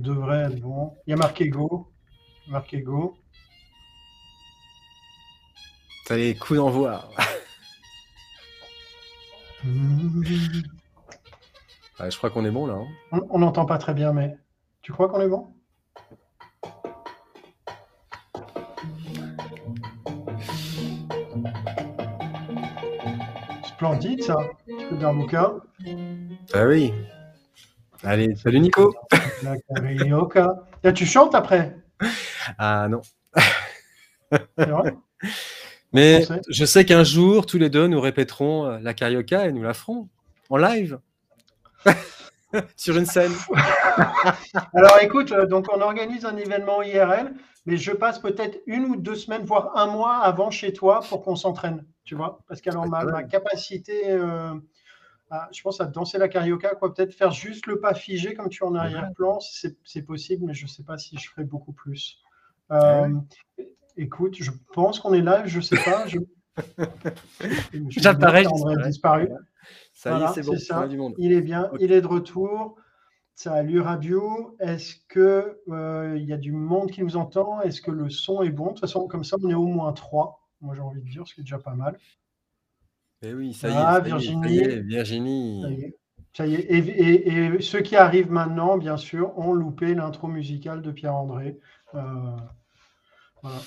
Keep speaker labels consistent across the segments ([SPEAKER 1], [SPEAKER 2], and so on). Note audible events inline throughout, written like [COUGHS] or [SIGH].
[SPEAKER 1] devrait être bon. Il y a marqué Go. Marqué Go.
[SPEAKER 2] Ça les coups d'envoi. [LAUGHS] je crois qu'on est bon là.
[SPEAKER 1] Hein. On n'entend pas très bien, mais tu crois qu'on est bon? Splendide ça. Tu peux dire bouquin
[SPEAKER 2] Ah oui. Allez, salut Nico.
[SPEAKER 1] La tu chantes après?
[SPEAKER 2] Ah non. Vrai? Mais je sais qu'un jour, tous les deux, nous répéterons euh, la carioca et nous la ferons en live. [LAUGHS] Sur une scène. [LAUGHS]
[SPEAKER 1] Alors écoute, euh, donc on organise un événement IRL, mais je passe peut-être une ou deux semaines, voire un mois avant chez toi pour qu'on s'entraîne, tu vois? Parce qu'alors ma, ma, capacité, euh, je pense à danser la carioca, quoi, peut-être faire juste le pas figé comme tu es en arrière-plan, c'est possible, mais je ne sais pas si je ferai beaucoup plus. Euh, écoute, je pense qu'on est là, je ne sais pas. Je... [LAUGHS]
[SPEAKER 2] J'apparais,
[SPEAKER 1] disparu.
[SPEAKER 2] Ça y est, c'est bon,
[SPEAKER 1] ça. Il est bien, il est de retour. Salut Radio, est-ce qu'il euh, il y a du monde qui nous entend? Est-ce que le son est bon? De toute façon, comme ça, on est au moins trois. Moi, j'ai envie de dire, ce qui est déjà pas mal.
[SPEAKER 2] Eh oui, ça y est. Ah, Virginie.
[SPEAKER 1] Virginie. Ça y est. Et, ceux qui arrivent maintenant, bien sûr, ont loupé l'intro musicale de Pierre-André. Euh,
[SPEAKER 2] voilà.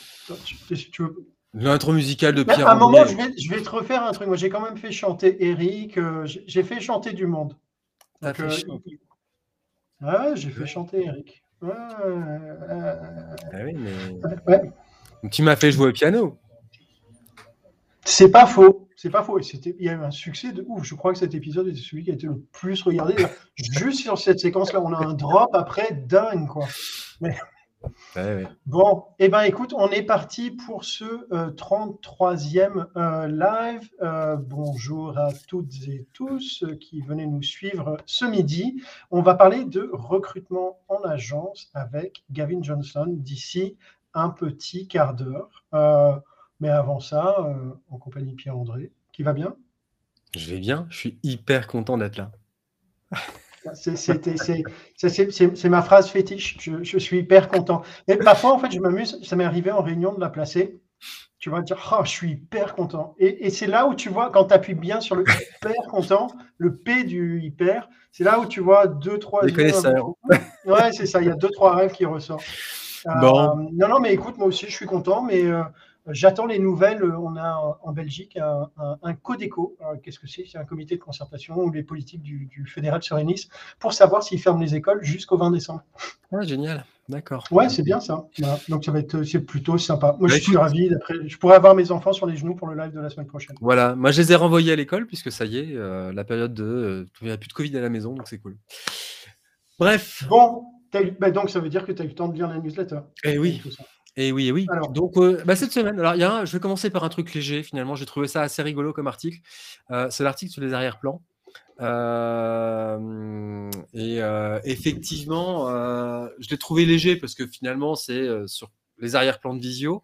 [SPEAKER 2] L'intro musicale de Pierre-André.
[SPEAKER 1] À un moment, je vais, je vais, te refaire un truc. Moi, j'ai quand même fait chanter Eric. Euh, j'ai fait chanter du monde.
[SPEAKER 2] Donc, euh,
[SPEAKER 1] Ouais, j'ai fait chanter Eric. Ouais,
[SPEAKER 2] ah oui, mais... Tu m'as fait jouer au piano.
[SPEAKER 1] C'est pas faux. C'est pas faux. il y a eu un succès de ouf. Je crois que cet épisode est celui qui a été le plus regardé. Juste sur cette séquence-là, on a un drop après dingue, quoi. Mais... Bon, et eh ben écoute, on est parti pour ce 33e euh, euh, live. Euh, bonjour à toutes et tous qui venaient nous suivre ce midi. On va parler de recrutement en agence avec Gavin Johnson d'ici un petit quart d'heure. mais avant ça, en compagnie de Pierre-André, qui va bien?
[SPEAKER 2] Je vais bien, je suis hyper content d'être là.
[SPEAKER 1] C'est ma phrase fétiche. Je, suis hyper content. Mais parfois, en fait, je m'amuse. Ça m'est arrivé en réunion de la placer. Tu vas dire, oh, je suis hyper content. Et, c'est là où tu vois, quand tu appuies bien sur le hyper content, le P du hyper, c'est là où tu vois deux, trois.
[SPEAKER 2] Les connaisseurs.
[SPEAKER 1] Ouais, c'est ça. Il y a deux, trois rêves qui ressortent. Bon. Euh, non, non, mais écoute, moi aussi, je suis content. Mais euh, J'attends les nouvelles. On a en Belgique un, un, CODECO. Qu'est-ce que c'est? C'est un comité de concertation où les politiques du, fédéral se réunissent pour savoir s'ils ferment les écoles jusqu'au 20 décembre.
[SPEAKER 2] Ouais, génial. D'accord.
[SPEAKER 1] Ouais, c'est bien ça. Donc ça va être c'est plutôt sympa. Moi, je suis ravi. Je pourrais avoir mes enfants sur les genoux pour le live de la semaine prochaine.
[SPEAKER 2] Voilà. Moi, je les ai renvoyés à l'école puisque ça y est, euh, la période de, euh, il n'y a plus de Covid à la maison, donc c'est cool. Bref.
[SPEAKER 1] Bon, bah, donc ça veut dire que tu as eu le temps de lire la newsletter.
[SPEAKER 2] Eh oui. Et oui, oui. Donc, euh, bah, cette semaine, alors, y a je vais commencer par un truc léger, finalement. J'ai trouvé ça assez rigolo comme article. Euh, c'est l'article sur les arrière-plans. Euh, et effectivement, je l'ai trouvé léger parce que finalement, c'est sur les arrière-plans de visio.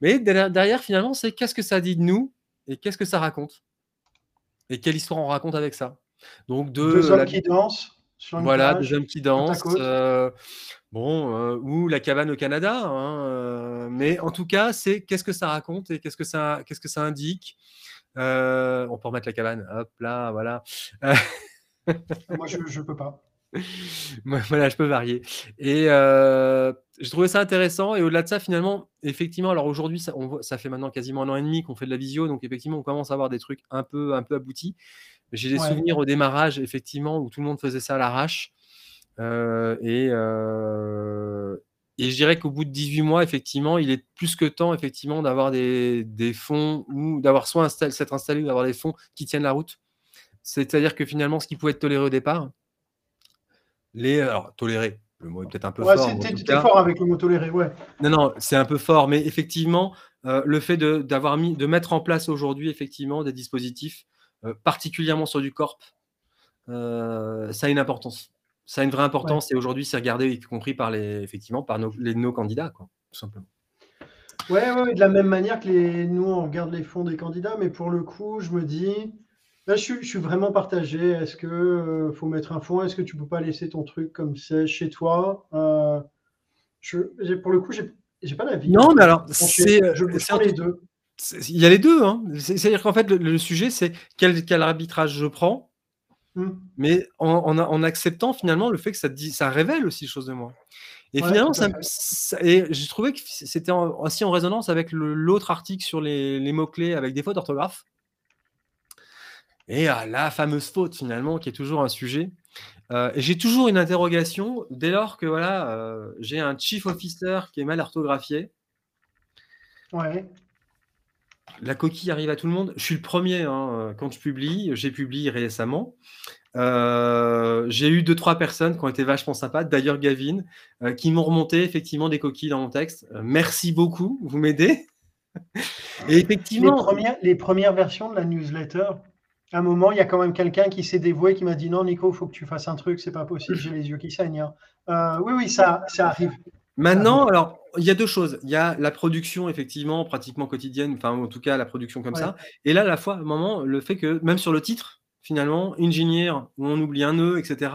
[SPEAKER 2] Mais derrière, finalement, c'est qu'est-ce que ça dit de nous et qu'est-ce que ça raconte? Et quelle histoire on raconte avec ça?
[SPEAKER 1] Donc, de Deux hommes qui dansent.
[SPEAKER 2] Voilà, des hommes qui dansent. Bon, euh, ou la cabane au Canada, hein, euh, mais en tout cas, c'est qu'est-ce que ça raconte et qu'est-ce que ça, qu'est-ce que ça indique. Euh, on peut remettre la cabane, hop là, voilà.
[SPEAKER 1] Moi, je ne peux pas. [LAUGHS]
[SPEAKER 2] voilà, je peux varier. Et j'ai trouvé ça intéressant. Et au-delà de ça, finalement, effectivement, alors aujourd'hui, ça, ça, fait maintenant quasiment un an et demi qu'on fait de la visio, donc effectivement, on commence à avoir des trucs un peu, un peu aboutis. J'ai des souvenirs au démarrage, effectivement, où tout le monde faisait ça à l'arrache. Euh, et, euh, et je dirais qu'au bout de 18 mois, effectivement, il est plus que temps, effectivement, d'avoir des, des, fonds ou d'avoir soit s'être installé ou d'avoir des fonds qui tiennent la route. C'est-à-dire que finalement, ce qui pouvait être toléré au départ, les. Alors, toléré, le mot est peut-être un peu
[SPEAKER 1] ouais,
[SPEAKER 2] fort.
[SPEAKER 1] C'était fort avec le mot toléré, ouais.
[SPEAKER 2] Non, non, c'est un peu fort, mais effectivement, euh, le fait de, d'avoir mis, de mettre en place aujourd'hui, effectivement, des dispositifs, particulièrement sur du corp, ça a une importance ça a une vraie importance et aujourd'hui, c'est regardé, y compris par les, effectivement, par nos, les, nos candidats, quoi, tout simplement.
[SPEAKER 1] Ouais, ouais, de la même manière que les, nous, on regarde les fonds des candidats, mais pour le coup, je me dis, Là, je, suis vraiment partagé. Est-ce que euh, faut mettre un fond? Est-ce que tu peux pas laisser ton truc comme c'est chez toi? Euh, je, Pour le coup, j'ai pas d'avis.
[SPEAKER 2] Non, mais alors, c'est
[SPEAKER 1] je les deux.
[SPEAKER 2] Il y a les deux. Hein. C'est-à-dire qu'en fait, le, sujet, c'est quel, quel, arbitrage je prends, hmm. mais en, acceptant finalement le fait que ça, dit, ça révèle aussi des choses de moi. Et finalement, ça, et j'ai trouvé que c'était aussi en résonance avec l'autre article sur les, les mots-clés avec des fautes d'orthographe. Et la fameuse faute, finalement, qui est toujours un sujet. Euh, j'ai toujours une interrogation dès lors que voilà, euh, j'ai un chief officer qui est mal orthographié.
[SPEAKER 1] Ouais.
[SPEAKER 2] La coquille arrive à tout le monde. Je suis le premier hein, quand je publie. J'ai publié récemment. Euh, j'ai eu deux, trois personnes qui ont été vachement sympas. D'ailleurs, Gavin, qui m'ont remonté effectivement des coquilles dans mon texte. merci beaucoup, vous m'aidez. [LAUGHS]
[SPEAKER 1] Et effectivement. Les premières, les premières versions de la newsletter, à un moment, il y a quand même quelqu'un qui s'est dévoué, qui m'a dit non, Nico, il faut que tu fasses un truc, c'est pas possible, j'ai les yeux qui saignent. Hein. Euh, oui, oui, ça, ça arrive.
[SPEAKER 2] Maintenant, alors, il y a deux choses. Il y a la production, effectivement, pratiquement quotidienne, enfin, en tout cas, la production comme ça. Et là, à la fois, à un moment, le fait que, même sur le titre, finalement, ingénieur, où on oublie un nœud, etc.,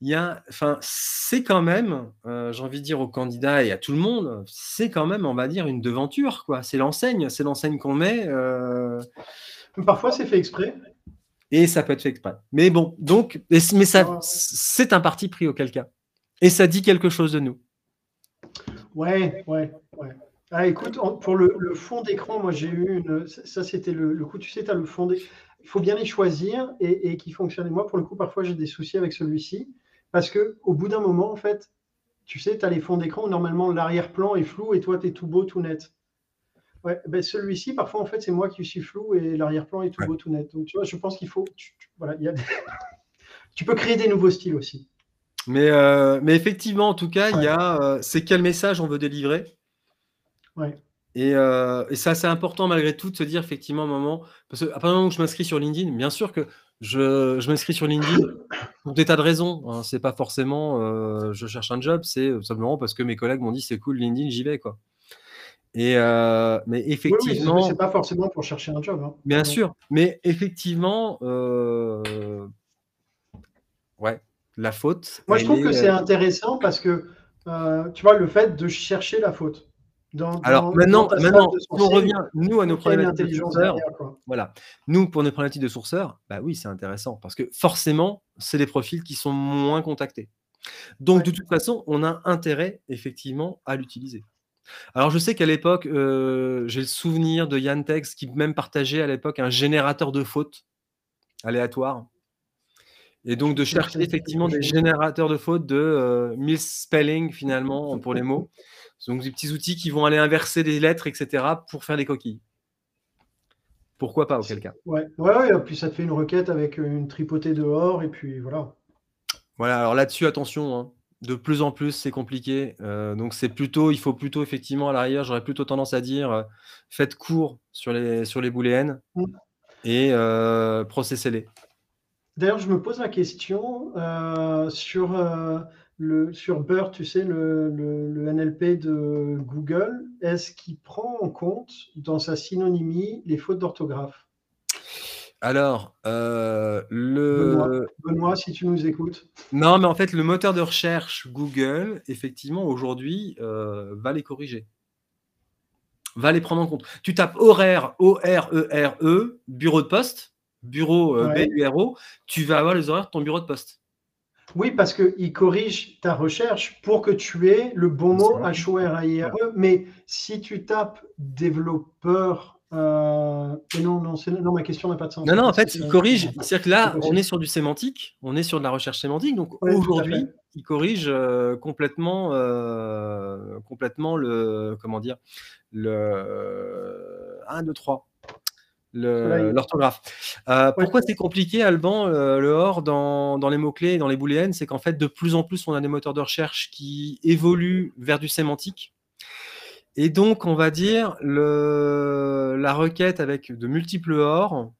[SPEAKER 2] il y a, enfin, c'est quand même, euh, j'ai envie de dire aux candidats et à tout le monde, c'est quand même, on va dire, une devanture, quoi. C'est l'enseigne, c'est l'enseigne qu'on met. Euh,
[SPEAKER 1] Parfois, c'est fait exprès.
[SPEAKER 2] Et ça peut être fait exprès. Mais bon, donc, mais ça, c'est un parti pris auquel cas. Et ça dit quelque chose de nous.
[SPEAKER 1] Ouais, ouais, ouais. Ah, écoute, pour le, fond d'écran, moi j'ai eu une. Ça, c'était le, coup, tu sais, tu as le fond d'écran. Il faut bien les choisir et, et qui fonctionnent. Moi, pour le coup, parfois j'ai des soucis avec celui-ci parce qu'au bout d'un moment, en fait, tu sais, tu as les fonds d'écran où normalement l'arrière-plan est flou et toi, tu es tout beau, tout net. Ouais, ben celui-ci, parfois, en fait, c'est moi qui suis flou et l'arrière-plan est tout beau, tout net. Donc, tu vois, je pense qu'il faut. Tu, voilà, y a [LAUGHS] tu peux créer des nouveaux styles aussi.
[SPEAKER 2] Mais, euh, mais effectivement, en tout cas, il y a. Euh, c'est quel message on veut délivrer.
[SPEAKER 1] Ouais.
[SPEAKER 2] Et, euh, et ça, c'est important malgré tout de se dire effectivement un moment. Parce qu'à partir du moment où je m'inscris sur LinkedIn, bien sûr que je, je m'inscris sur LinkedIn [COUGHS] pour des tas de raisons. Hein. C'est pas forcément je cherche un job, c'est simplement parce que mes collègues m'ont dit c'est cool LinkedIn, j'y vais quoi. Et euh, mais effectivement,
[SPEAKER 1] c'est pas forcément pour chercher un job. Hein.
[SPEAKER 2] Bien sûr, mais effectivement, euh, ouais, la faute.
[SPEAKER 1] Moi, je trouve que c'est euh, intéressant parce que tu vois le fait de chercher la faute.
[SPEAKER 2] Dans, Alors maintenant, maintenant, on revient nous à nos problématiques de sourceurs. Voilà, nous pour nos problématiques de sourceurs, bah oui, c'est intéressant parce que forcément, c'est des profils qui sont moins contactés. Donc de toute façon, on a intérêt effectivement à l'utiliser. Alors je sais qu'à l'époque, euh, j'ai le souvenir de Yantex qui même partageait à l'époque un générateur de fautes aléatoire. Et donc de chercher effectivement des générateurs de fautes de euh, misspelling finalement pour les mots. Donc des petits outils qui vont aller inverser des lettres, etc. pour faire des coquilles. Pourquoi pas auquel cas
[SPEAKER 1] Ouais, ouais, ouais, puis ça te fait une requête avec une tripotée dehors et puis voilà.
[SPEAKER 2] Voilà, alors là-dessus, attention, hein de plus en plus, c'est compliqué. Euh, donc, c'est plutôt, il faut plutôt, effectivement, à l'arrière, j'aurais plutôt tendance à dire euh, faites court sur les, sur les booléennes mm. et processez-les.
[SPEAKER 1] D'ailleurs, je me pose la question sur, le, sur BERT, tu sais, le, le, NLP de Google, est-ce qu'il prend en compte dans sa synonymie les fautes d'orthographe?
[SPEAKER 2] Alors, euh, le.
[SPEAKER 1] Benoît, si tu nous écoutes.
[SPEAKER 2] Non, mais en fait, le moteur de recherche Google, effectivement, aujourd'hui, euh, va les corriger. Va les prendre en compte. Tu tapes horaire, O-R-E-R-E, e, bureau de poste, bureau euh, B-U-R-O, tu vas avoir les horaires de ton bureau de poste.
[SPEAKER 1] Oui, parce qu'il corrige ta recherche pour que tu aies le bon mot H-O-R-I-R-E. Mais si tu tapes développeur euh, non, non, non, ma question n'a pas de sens.
[SPEAKER 2] Non, non, en fait, il corrige. C'est-à-dire que là, on est sur du sémantique, on est sur de la recherche sémantique. Donc aujourd'hui, il corrige euh, complètement, euh, complètement le, comment dire, le 1, 2, 3 l'orthographe. pourquoi c'est compliqué, Alban, le OR dans, dans les mots-clés, dans les booléennes C'est qu'en fait, de plus en plus, on a des moteurs de recherche qui évoluent vers du sémantique. Et donc, on va dire, le, la requête avec de multiples ors,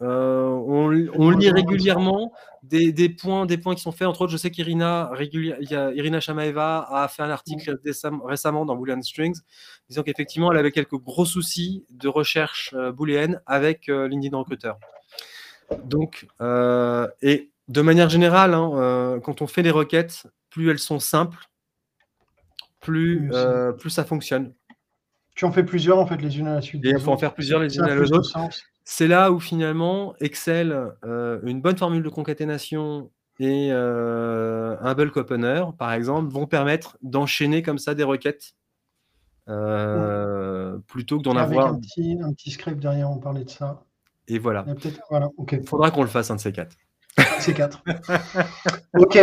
[SPEAKER 2] euh, on, lit régulièrement des, des, points, des points qui sont faits. Entre autres, je sais qu'Irina Irina Shamaeva a fait un article récemment dans Boolean Strings disant qu'effectivement, elle avait quelques gros soucis de recherche euh, booléenne avec euh, LinkedIn Recruiter. Donc, euh, et de manière générale, hein, euh, quand on fait des requêtes, plus elles sont simples, plus, euh, plus ça fonctionne.
[SPEAKER 1] Tu en fais plusieurs en fait les unes à la suite.
[SPEAKER 2] Et il faut en faire plusieurs les unes à l'autre. C'est là où finalement Excel, une bonne formule de concaténation et un bulk opener, par exemple, vont permettre d'enchaîner comme ça des requêtes plutôt que d'en avoir.
[SPEAKER 1] Un petit, un petit script derrière, on parlait de ça.
[SPEAKER 2] Et voilà.
[SPEAKER 1] Il
[SPEAKER 2] faudra qu'on le fasse un de ces quatre.
[SPEAKER 1] C'est quatre. [LAUGHS] ok.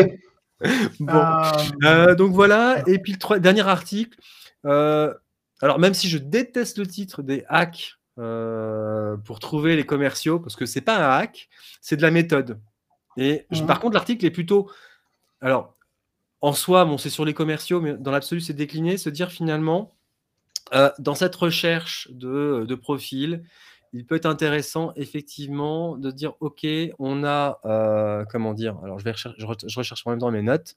[SPEAKER 2] Bon. Euh, euh, donc voilà. Et puis le dernier article. Euh, alors même si je déteste le titre des hacks pour trouver les commerciaux, parce que c'est pas un hack, c'est de la méthode. Et mhm. par contre, l'article est plutôt. Alors, en soi, bon, c'est sur les commerciaux, mais dans l'absolu, c'est décliné, se dire finalement, dans cette recherche de, de profil, il peut être intéressant effectivement de dire ok, on a euh, comment dire, alors je vais rechercher, je, recherche en même temps mes notes,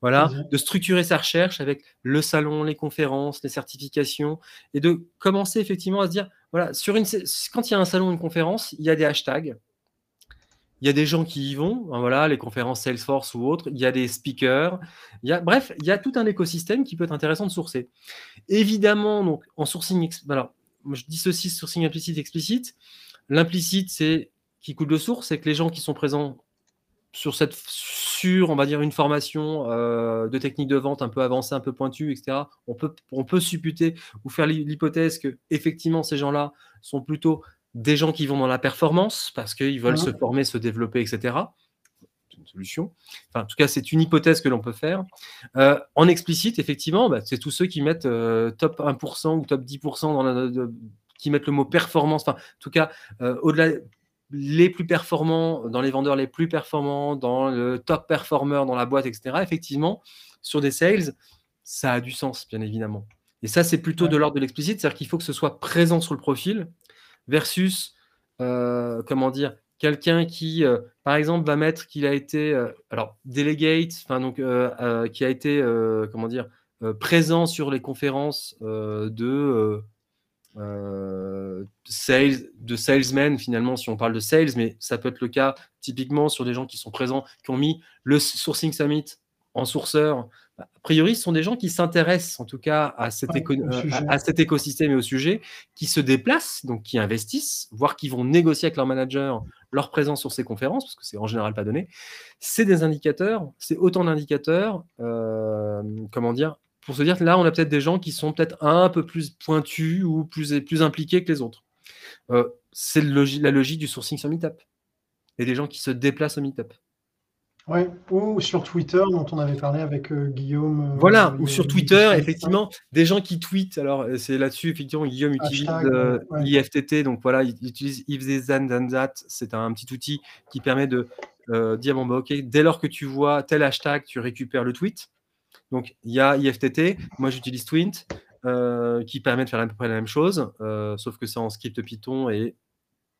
[SPEAKER 2] voilà, de structurer sa recherche avec le salon, les conférences, les certifications et de commencer effectivement à se dire voilà, sur une, quand il y a un salon, une conférence, il y a des hashtags. Il y a des gens qui y vont, hein, voilà, les conférences Salesforce ou autres, il y a des speakers, il y a, bref, il y a tout un écosystème qui peut être intéressant de sourcer. Évidemment, donc, en sourcing, voilà, je dissocie sourcing implicite explicite. L'implicite, c'est qui coule de source, c'est que les gens qui sont présents sur cette sur on va dire une formation euh, de technique de vente un peu avancée, un peu pointue, etc. On peut on peut supputer ou faire l'hypothèse que effectivement ces gens-là sont plutôt des gens qui vont dans la performance parce qu'ils veulent se former, se développer, etc solution. Enfin, en tout cas, c'est une hypothèse que l'on peut faire. Euh, en explicite, effectivement, bah, c'est tous ceux qui mettent euh, top 1% ou top 10% dans la, qui mettent le mot performance. Enfin, en tout cas, au-delà les plus performants, dans les vendeurs les plus performants, dans le top performer dans la boîte, etc. Effectivement, sur des sales, ça a du sens, bien évidemment. Et ça, c'est plutôt de l'ordre de l'explicite, c'est-à-dire qu'il faut que ce soit présent sur le profil versus, comment dire, quelqu'un qui, euh, par exemple, va mettre qu'il a été, euh, alors, delegate, enfin, donc, euh, qui a été, comment dire, présent sur les conférences de sales, de salesmen, finalement, si on parle de sales, mais ça peut être le cas typiquement sur des gens qui sont présents, qui ont mis le Sourcing Summit en sourceur, a priori, ce sont des gens qui s'intéressent en tout cas à cet, à, cet, écosystème et au sujet, qui se déplacent, donc qui investissent, voire qui vont négocier avec leur manager leur présence sur ces conférences, parce que c'est en général pas donné. C'est des indicateurs, c'est autant d'indicateurs, euh, comment dire, pour se dire que là, on a peut-être des gens qui sont peut-être un peu plus pointus ou plus, plus impliqués que les autres. Euh, c'est la logique du sourcing sur Meetup et des gens qui se déplacent au Meetup.
[SPEAKER 1] Ouais, ou sur Twitter, dont on avait parlé avec euh, Guillaume.
[SPEAKER 2] Euh, voilà, ou sur Twitter, effectivement, des gens qui tweetent. Alors, c'est là-dessus, effectivement, Guillaume utilise IFTT. Donc, voilà, il utilise if this then then that. C'est un petit outil qui permet de dire bon, bah, OK, dès lors que tu vois tel hashtag, tu récupères le tweet. Donc, il y a IFTT. Moi, j'utilise Twint. qui permet de faire à peu près la même chose, sauf que c'est en script Python et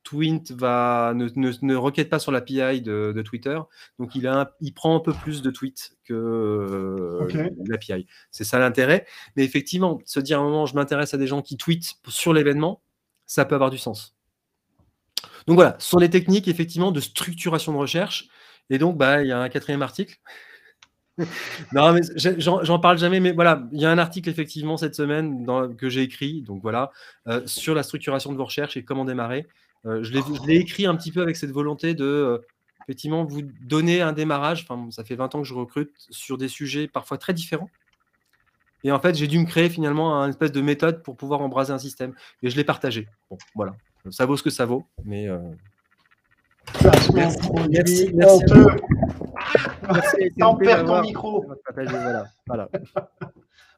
[SPEAKER 2] Twint va, ne, ne, requête pas sur l'API de, de, Twitter, donc il, a il prend un peu plus de tweets que euh, l'API. C'est ça l'intérêt. Mais effectivement, se dire à un moment, je m'intéresse à des gens qui tweetent sur l'événement, ça peut avoir du sens. Donc voilà, ce sont des techniques effectivement de structuration de recherche. Et donc, bah, il y a un quatrième article. [LAUGHS] non, mais j'en parle jamais, mais voilà, il y a un article effectivement cette semaine dans, que j'ai écrit, donc voilà, euh, sur la structuration de vos recherches et comment démarrer. Euh, je l'ai écrit un petit peu avec cette volonté de euh, effectivement vous donner un démarrage. Enfin, ça fait 20 ans que je recrute sur des sujets parfois très différents. Et en fait, j'ai dû me créer finalement une espèce de méthode pour pouvoir embraser un système. Et je l'ai partagé. Bon, voilà. Ça vaut ce que ça vaut. Mais. Euh...
[SPEAKER 1] Merci. Merci. Merci. On [LAUGHS] perd ton micro.
[SPEAKER 2] Voilà. voilà. [LAUGHS]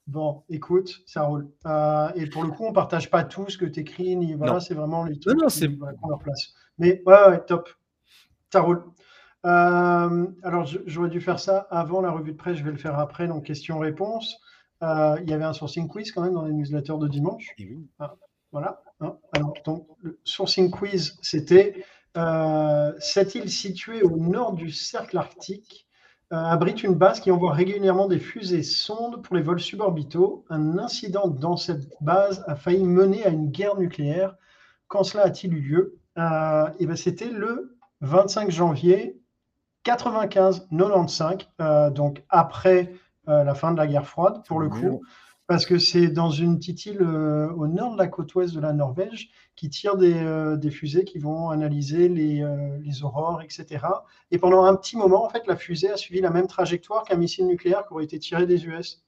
[SPEAKER 1] Bon, écoute, ça roule. Euh, et pour le coup, on ne partage pas tout ce que tu écris, ni voilà, c'est vraiment les
[SPEAKER 2] trucs non, c'est
[SPEAKER 1] leur place. Mais ouais, ouais, top. Ça roule. Euh, alors, j'aurais dû faire ça avant la revue de presse, je vais le faire après, donc question-réponse. Euh, il y avait un sourcing quiz quand même dans les newsletters de dimanche. Ah, voilà. Hein. Alors, donc, le sourcing quiz, c'était cette île située au nord du cercle arctique abrite une base qui envoie régulièrement des fusées sondes pour les vols suborbitaux. Un incident dans cette base a failli mener à une guerre nucléaire. Quand cela a-t-il eu lieu? Et ben C'était le 25 janvier 95-95, euh, donc après euh, la fin de la guerre froide, pour le coup, parce que c'est dans une petite île euh, au nord de la côte ouest de la Norvège qui tire des, fusées qui vont analyser les, les, aurores, etc. Et pendant un petit moment, en fait, la fusée a suivi la même trajectoire qu'un missile nucléaire qui aurait été tiré des US.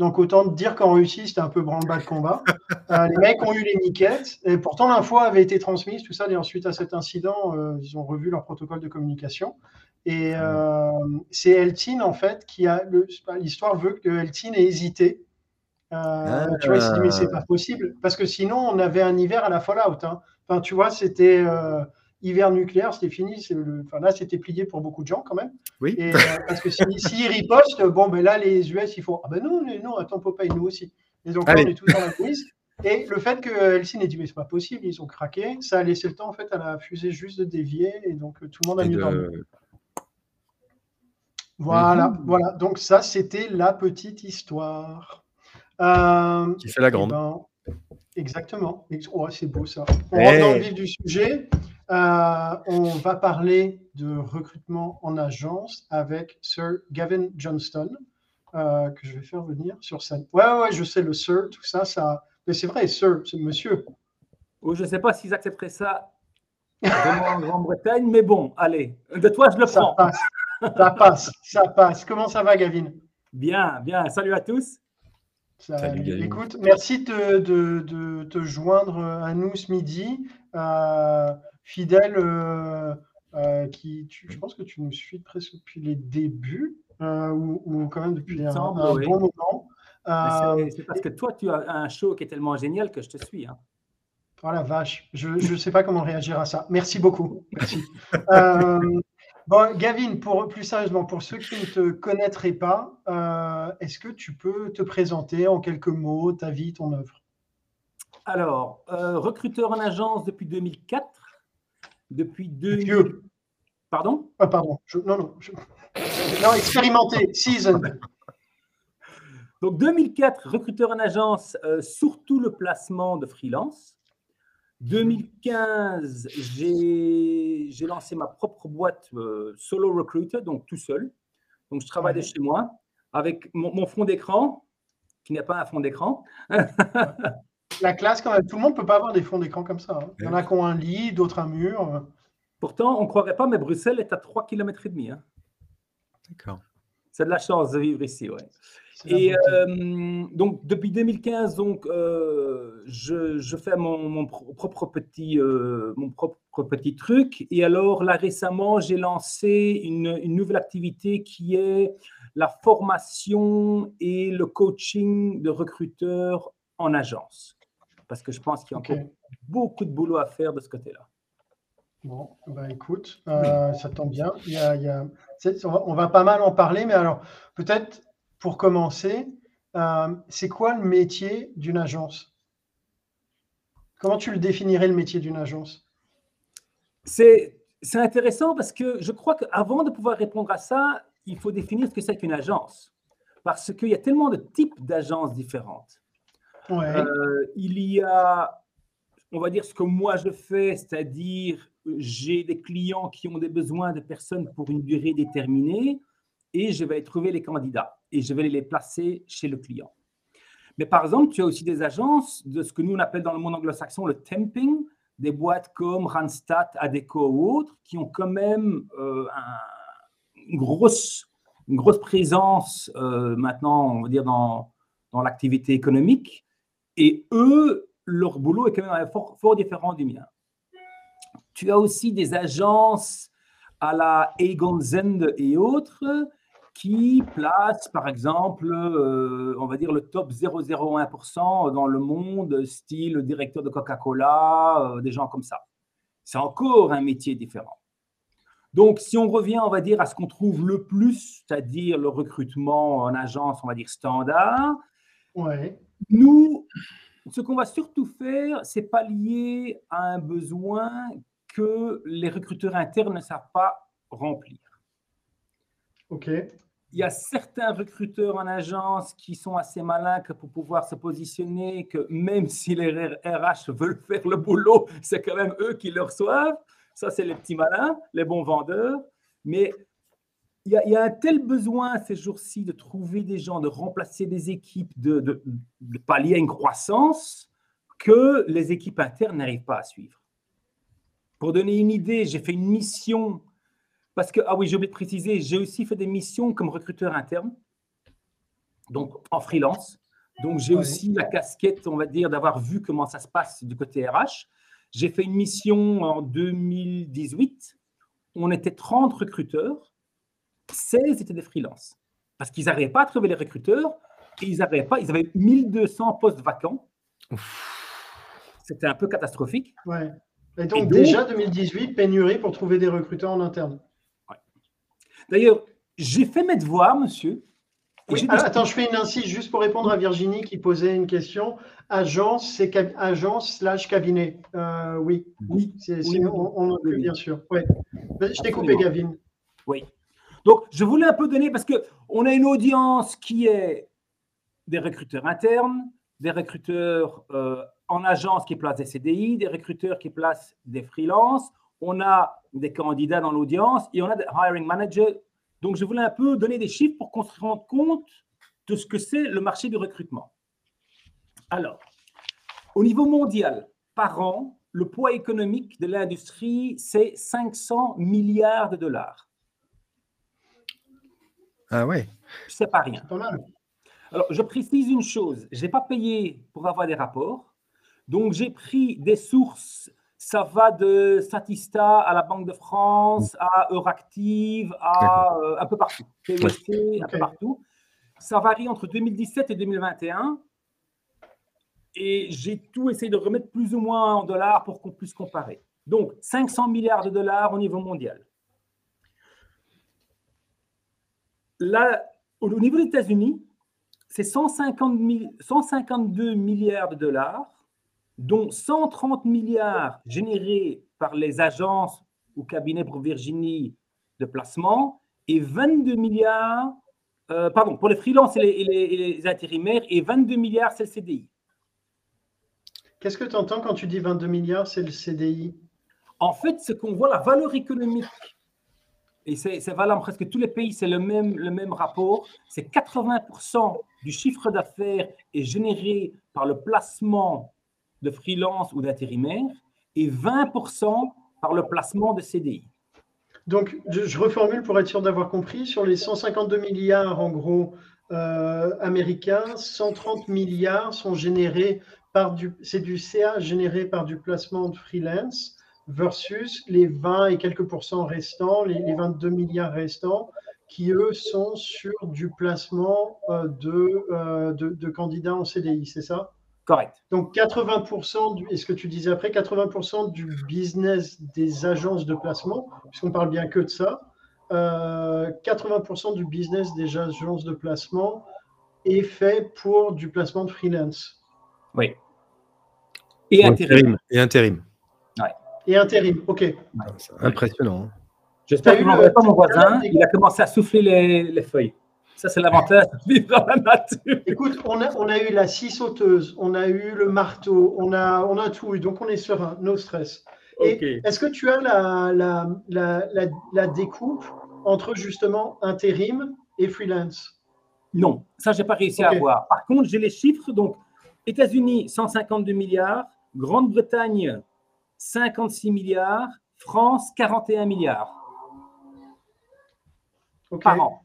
[SPEAKER 1] Donc autant dire qu'en Russie, c'était un peu branle-bas de combat. Euh, les mecs ont eu les niquettes, et pourtant l'info avait été transmise, tout ça, et ensuite à cet incident, euh, ils ont revu leur protocole de communication. Et euh, c'est Eltin, en fait, qui a. L'histoire veut que Eltin ait hésité. Tu vois, il dit, mais c'est pas possible, parce que sinon, on avait un hiver à la Fallout. Hein. Enfin, tu vois, c'était hiver nucléaire, c'était fini. Le, enfin, là, c'était plié pour beaucoup de gens quand même.
[SPEAKER 2] Oui.
[SPEAKER 1] Et, euh, parce que s'ils si, ripostent, bon, ben là, les US, ils font Ah ben non, non, attends, Popeye, nous aussi. Et donc, là, on est tous dans la prise. Et le fait que Elsin ait dit Mais c'est pas possible, ils ont craqué, ça a laissé le temps en fait à la fusée juste de dévier. Et donc, tout le monde a mieux dormi. Voilà, mhm. voilà. Donc, ça, c'était la petite histoire.
[SPEAKER 2] Euh, Qui fait la grande.
[SPEAKER 1] Ben, exactement. Oh, c'est beau ça. On rentre dans le vif du sujet. Euh, on va parler de recrutement en agence avec Sir Gavin Johnston, euh, que je vais faire venir sur scène. Ouais, ouais, je sais, le Sir, tout ça, ça. Mais c'est vrai, Sir, c'est monsieur.
[SPEAKER 3] Oh, je ne sais pas s'ils accepteraient ça en Grande-Bretagne, mais bon, allez, de toi, je le prends.
[SPEAKER 1] Ça passe, ça passe, ça passe. Comment ça va, Gavin?
[SPEAKER 3] Bien, bien. Salut à tous.
[SPEAKER 1] Salut, Écoute, merci de, de, te joindre à nous ce midi. Euh, fidèle, euh, euh, qui, je pense que tu nous suis presque depuis les débuts, euh, ou, quand même depuis un, bon moment.
[SPEAKER 3] c'est parce que toi, tu as un show qui est tellement génial que je te suis. Hein.
[SPEAKER 1] Oh la vache, je ne sais pas comment réagir à ça. Merci beaucoup. Merci. [LAUGHS] bon, Gavin, pour, plus sérieusement, pour ceux qui ne te connaîtraient pas, est-ce que tu peux te présenter en quelques mots ta vie, ton œuvre?
[SPEAKER 3] Alors, recruteur en agence depuis 2004 depuis deux. Pardon?
[SPEAKER 1] Ah, Pardon. non, non. Non, expérimenté, season.
[SPEAKER 3] Donc 2004, recruteur en agence, euh, surtout le placement de freelance. 2015, j'ai lancé ma propre boîte euh, solo recruiter, donc tout seul. Donc je travaille de chez moi avec mon, fond d'écran, qui n'est pas un fond d'écran. [LAUGHS]
[SPEAKER 1] la classe, quand même, tout le monde ne peut pas avoir des fonds d'écran comme ça. Hein. Il y en a qui ont un lit, d'autres un mur.
[SPEAKER 3] Pourtant, on ne croirait pas, mais Bruxelles est à 3 km et demi. Hein.
[SPEAKER 2] D'accord.
[SPEAKER 3] C'est de la chance de vivre ici, ouais. Et euh, donc, depuis 2015, donc, euh, je, fais mon, propre petit, euh, mon propre petit truc. Et alors, là, récemment, j'ai lancé une, une, nouvelle activité qui est la formation et le coaching de recruteurs en agence parce que je pense qu'il y a encore beaucoup de boulot à faire de ce côté-là.
[SPEAKER 1] Bon, ben écoute, ça tombe bien. Il y a, on, va, pas mal en parler, mais alors peut-être pour commencer, euh, c'est quoi le métier d'une agence? Comment tu le définirais le métier d'une agence?
[SPEAKER 3] C'est intéressant parce que je crois qu'avant de pouvoir répondre à ça, il faut définir ce que c'est qu'une agence. Parce qu'il y a tellement de types d'agences différentes. Euh, il y a, on va dire, ce que moi je fais, c'est-à-dire j'ai des clients qui ont des besoins de personnes pour une durée déterminée et je vais trouver les candidats et je vais les placer chez le client. Mais par exemple, tu as aussi des agences de ce que nous on appelle dans le monde anglo-saxon le temping, des boîtes comme Randstad, Adeco ou autres, qui ont quand même euh, une, grosse, présence euh, maintenant, on va dire, dans, l'activité économique. Et eux, leur boulot est quand même fort, différent du mien. Tu as aussi des agences à la Egon et autres qui placent, par exemple, euh, on va dire le top 0,01% dans le monde, style directeur de Coca-Cola, euh, des gens comme ça. C'est encore un métier différent. Donc, si on revient, on va dire, à ce qu'on trouve le plus, c'est-à-dire le recrutement en agence, on va dire standard,
[SPEAKER 1] ouais.
[SPEAKER 3] Nous, ce qu'on va surtout faire, c'est pas lié à un besoin que les recruteurs internes ne savent pas remplir. Il y a certains recruteurs en agence qui sont assez malins que pour pouvoir se positionner, que même [LAUGHS] si les RH veulent faire le boulot, c'est quand même eux qui le reçoivent. Ça, c'est les petits malins, les bons vendeurs. Mais il y, a, un tel besoin ces jours-ci de trouver des gens, de remplacer des équipes, de, de, de pallier à une croissance que les équipes internes n'arrivent pas à suivre. Pour donner une idée, j'ai fait une mission, parce que, ah oui, j'ai oublié de préciser, j'ai aussi fait des missions comme recruteur interne, donc en freelance. Donc j'ai aussi la casquette, on va dire, d'avoir vu comment ça se passe du côté RH. J'ai fait une mission en 2018. On était 30 recruteurs, 16 étaient des freelances. Parce qu'ils n'arrivaient pas à trouver les recruteurs et ils n'arrivaient pas, ils avaient 1200 postes vacants. C'était un peu catastrophique.
[SPEAKER 1] Ouais. Et donc, déjà 2018, pénurie pour trouver des recruteurs en interne.
[SPEAKER 3] D'ailleurs, j'ai fait mes devoirs, monsieur.
[SPEAKER 1] attends, je fais une incise juste pour répondre à Virginie qui posait une question. Agence, c'est agence slash cabinet. Euh, oui, oui, on, bien sûr. Ouais. Je t'ai coupé, Gavin.
[SPEAKER 3] Oui. Donc, je voulais un peu donner, parce qu'on a une audience qui est des recruteurs internes, des recruteurs euh, en agence qui placent des CDI, des recruteurs qui placent des freelances, on a des candidats dans l'audience et on a des hiring managers. Donc, je voulais un peu donner des chiffres pour qu'on se rende compte de ce que c'est le marché du recrutement. Alors, au niveau mondial, par an, le poids économique de l'industrie, c'est 500 milliards de dollars.
[SPEAKER 2] Ah ouais.
[SPEAKER 3] C'est pas rien. Alors, je précise une chose, je n'ai pas payé pour avoir des rapports. Donc, j'ai pris des sources, ça va de Statista à la Banque de France, à Euractiv, à euh, un peu partout. un peu partout. Ça varie entre 2017 et 2021. Et j'ai tout essayé de remettre plus ou moins en dollars pour qu'on puisse comparer. Donc, 500 milliards de dollars au niveau mondial. Là, au niveau des États-Unis, c'est 152 milliards de dollars dont 130 milliards générés par les agences ou cabinets pour Virginie de placement et 22 milliards, euh, pardon, pour les freelances et les, intérimaires, et 22 milliards, c'est le CDI.
[SPEAKER 1] Qu'est-ce que tu entends quand tu dis 22 milliards, c'est le CDI
[SPEAKER 3] En fait, ce qu'on voit, la valeur économique, et c'est valable dans presque tous les pays, c'est le même, le même rapport, c'est 80% du chiffre d'affaires est généré par le placement de freelance ou d'intérimaire et 20% par le placement de CDI.
[SPEAKER 1] Donc, je, reformule pour être sûr d'avoir compris. Sur les 152 milliards, en gros, euh, américains, 130 milliards sont générés par du, c'est du CA généré par du placement de freelance versus les 20 et quelques pourcents restants, les, 22 milliards restants, qui eux sont sur du placement euh, euh, de, de candidats en CDI, c'est ça?
[SPEAKER 3] Correct.
[SPEAKER 1] Donc 80%, du, et ce que tu disais après, 80% du business des agences de placement, puisqu'on parle bien que de ça, 80% euh, du business des agences de placement est fait pour du placement de freelance.
[SPEAKER 3] Oui.
[SPEAKER 2] Et intérim. Et intérim.
[SPEAKER 3] Ouais.
[SPEAKER 1] Et intérim, ok.
[SPEAKER 2] Impressionnant. Hein.
[SPEAKER 3] J'espère que vous pas mon voisin. Il a commencé à souffler les, les feuilles. Ça, c'est l'avantage de vivre dans la nature.
[SPEAKER 1] Écoute, on a, on a eu la scie sauteuse, on a eu le marteau, on a, on a tout eu. Donc, on est serein, no stress. Est-ce que tu as la, la, la, la, découpe entre justement intérim et freelance?
[SPEAKER 3] Non, ça, je n'ai pas réussi à voir. Par contre, j'ai les chiffres. Donc, États-Unis, 152 milliards. Grande-Bretagne, 56 milliards. France, 41 milliards. Par an.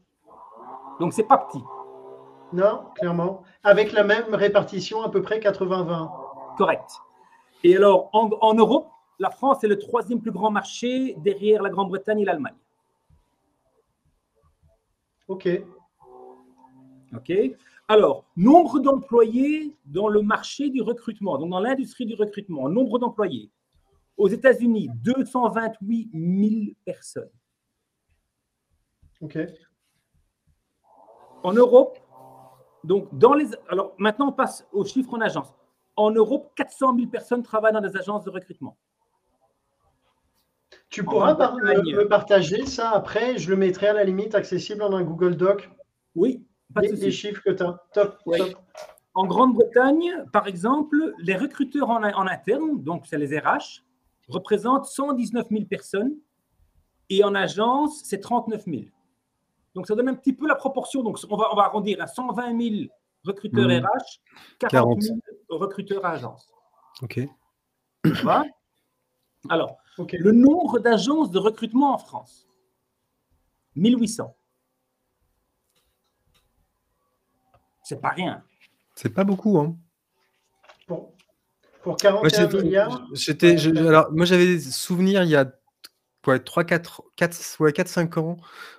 [SPEAKER 3] Donc, c'est pas petit.
[SPEAKER 1] Non, clairement. Avec la même répartition, à peu près 80-20.
[SPEAKER 3] Correct. Et alors, en, Europe, la France est le troisième plus grand marché derrière la Grande-Bretagne et l'Allemagne.
[SPEAKER 1] OK.
[SPEAKER 3] OK. Alors, nombre d'employés dans le marché du recrutement, donc dans l'industrie du recrutement, nombre d'employés. Aux États-Unis, 228 000 personnes.
[SPEAKER 1] OK.
[SPEAKER 3] En Europe, donc dans les. Alors maintenant, on passe aux chiffres en agence. En Europe, 400 000 personnes travaillent dans des agences de recrutement.
[SPEAKER 1] Tu pourras me, partager ça après, je le mettrai à la limite accessible dans un Google Doc.
[SPEAKER 3] Oui,
[SPEAKER 1] pas de les, chiffres que tu as. Top,
[SPEAKER 3] En Grande-Bretagne, par exemple, les recruteurs en, en interne, donc c'est les RH, représentent 119 000 personnes et en agence, c'est 39 000. Donc ça donne un petit peu la proportion. Donc on va, on va arrondir à 120 000 recruteurs RH, 40 000 recruteurs agence.
[SPEAKER 2] OK.
[SPEAKER 3] Alors, le nombre d'agences de recrutement en France 1800. C'est pas rien.
[SPEAKER 2] C'est pas beaucoup, hein.
[SPEAKER 1] Pour, pour 41 milliards.
[SPEAKER 2] alors, moi, j'avais des souvenirs il y a 3, 4, 4, ouais, 4, 5 ans,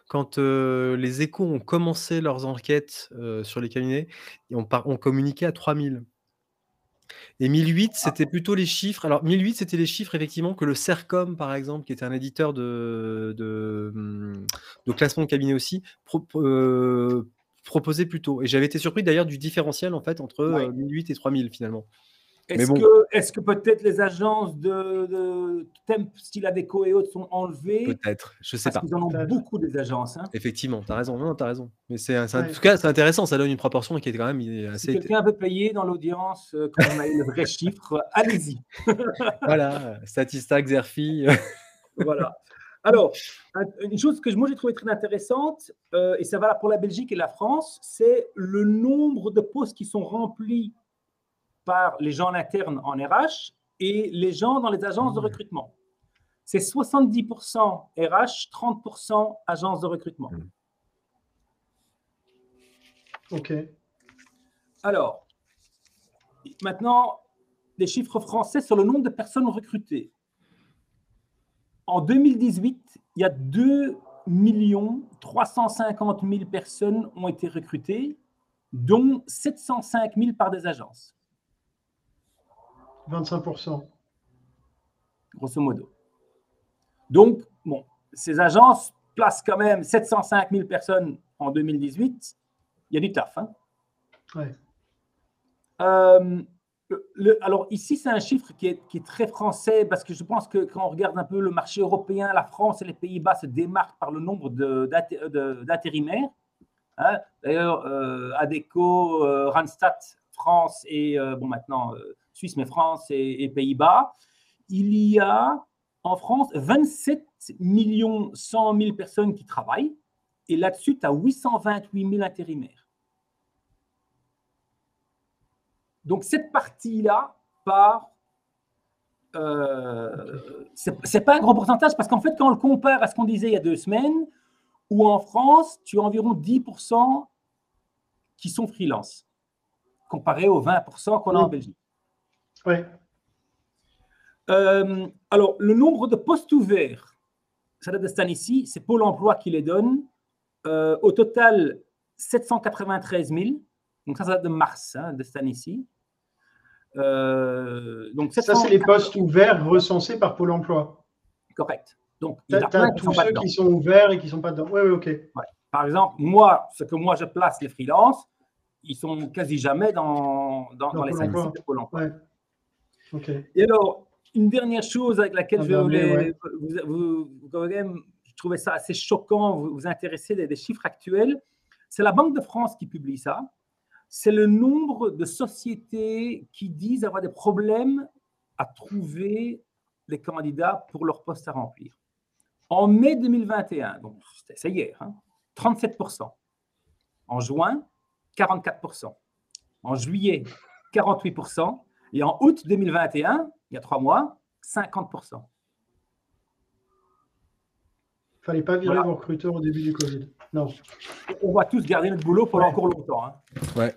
[SPEAKER 2] quand euh, les échos ont commencé leurs enquêtes euh, sur les cabinets, et on, on communiquait à 3000. Et 1008, ah. c'était plutôt les chiffres. Alors, 1008, c'était les chiffres, effectivement, que le CERCOM, par exemple, qui était un éditeur de, de, hum, classement de cabinet aussi, euh, proposait plutôt. Et j'avais été surpris d'ailleurs du différentiel, en fait, entre 1008 et 3000, finalement.
[SPEAKER 3] Est-ce que, est que peut-être les agences de, de Temp, style Adeco et autres sont enlevées
[SPEAKER 2] Peut-être, je sais
[SPEAKER 3] parce
[SPEAKER 2] pas.
[SPEAKER 3] Ils en ont beaucoup des agences. Hein.
[SPEAKER 2] Effectivement, tu as raison. Non, tu as raison. Mais c'est, en tout cas, c'est intéressant. Ça donne une proportion qui est quand même assez.
[SPEAKER 3] Si quelqu'un veut payer dans l'audience euh, quand on a eu le vrai [LAUGHS] chiffre, allez-y. [LAUGHS]
[SPEAKER 2] voilà, Statista, Xerfi.
[SPEAKER 3] voilà. Alors, une chose que moi j'ai trouvé très intéressante, euh, et ça va pour la Belgique et la France, c'est le nombre de postes qui sont remplis par les gens en interne en RH et les gens dans les agences de mmh. recrutement. C'est 70% RH, 30% agences de recrutement. Mmh.
[SPEAKER 1] OK.
[SPEAKER 3] Alors, maintenant, les chiffres français sur le nombre de personnes recrutées. En 2018, il y a 2 350 000 personnes ont été recrutées, dont 705 000 par des agences.
[SPEAKER 1] 25%.
[SPEAKER 3] Grosso modo. Donc, bon, ces agences placent quand même 705 000 personnes en 2018. Il y a du taf. Hein? Euh, alors ici, c'est un chiffre qui est, qui est, très français parce que je pense que quand on regarde un peu le marché européen, la France et les Pays-Bas se démarquent par le nombre d'intérimaires. Hein. D'ailleurs, euh, ADECO, euh, Randstad, France et bon maintenant Suisse, mais France et, Pays-Bas, il y a en France 27 millions 100 000 personnes qui travaillent, et là-dessus, tu as 828 000 intérimaires. Donc, cette partie-là part. Euh, c'est pas un gros pourcentage parce qu'en fait, quand on le compare à ce qu'on disait il y a deux semaines, où en France, tu as environ 10% qui sont freelance, comparé aux 20% qu'on a en Belgique.
[SPEAKER 1] Euh,
[SPEAKER 3] alors, le nombre de postes ouverts, ça date de cette ici, c'est Pôle emploi qui les donne. Euh, au total, 793 000. Donc, ça, ça date de mars hein, de cette année-ci.
[SPEAKER 1] Euh, donc, Ça, c'est les postes ouverts recensés par Pôle emploi.
[SPEAKER 3] Correct. Donc,
[SPEAKER 1] il y a tous ceux qui sont ouverts et qui ne sont pas dedans. Oui, oui, ok.
[SPEAKER 3] Par exemple, moi, ce que moi je place les freelances, ils sont quasi jamais dans, dans, les cinq de Pôle emploi. Et alors, une dernière chose avec laquelle je voulais, vous, quand même, je trouvais ça assez choquant, vous vous intéressez des, chiffres actuels, c'est la Banque de France qui publie ça. C'est le nombre de sociétés qui disent avoir des problèmes à trouver les candidats pour leur poste à remplir. En mai 2021, donc c'est hier, 37%. Hein, en juin, 44%. En juillet, 48%. Et en août 2021, il y a trois mois, 50%.
[SPEAKER 1] Il fallait pas virer vos recruteurs au début du Covid. Non.
[SPEAKER 3] On va tous garder notre boulot pendant encore longtemps. Hein.
[SPEAKER 2] Ouais.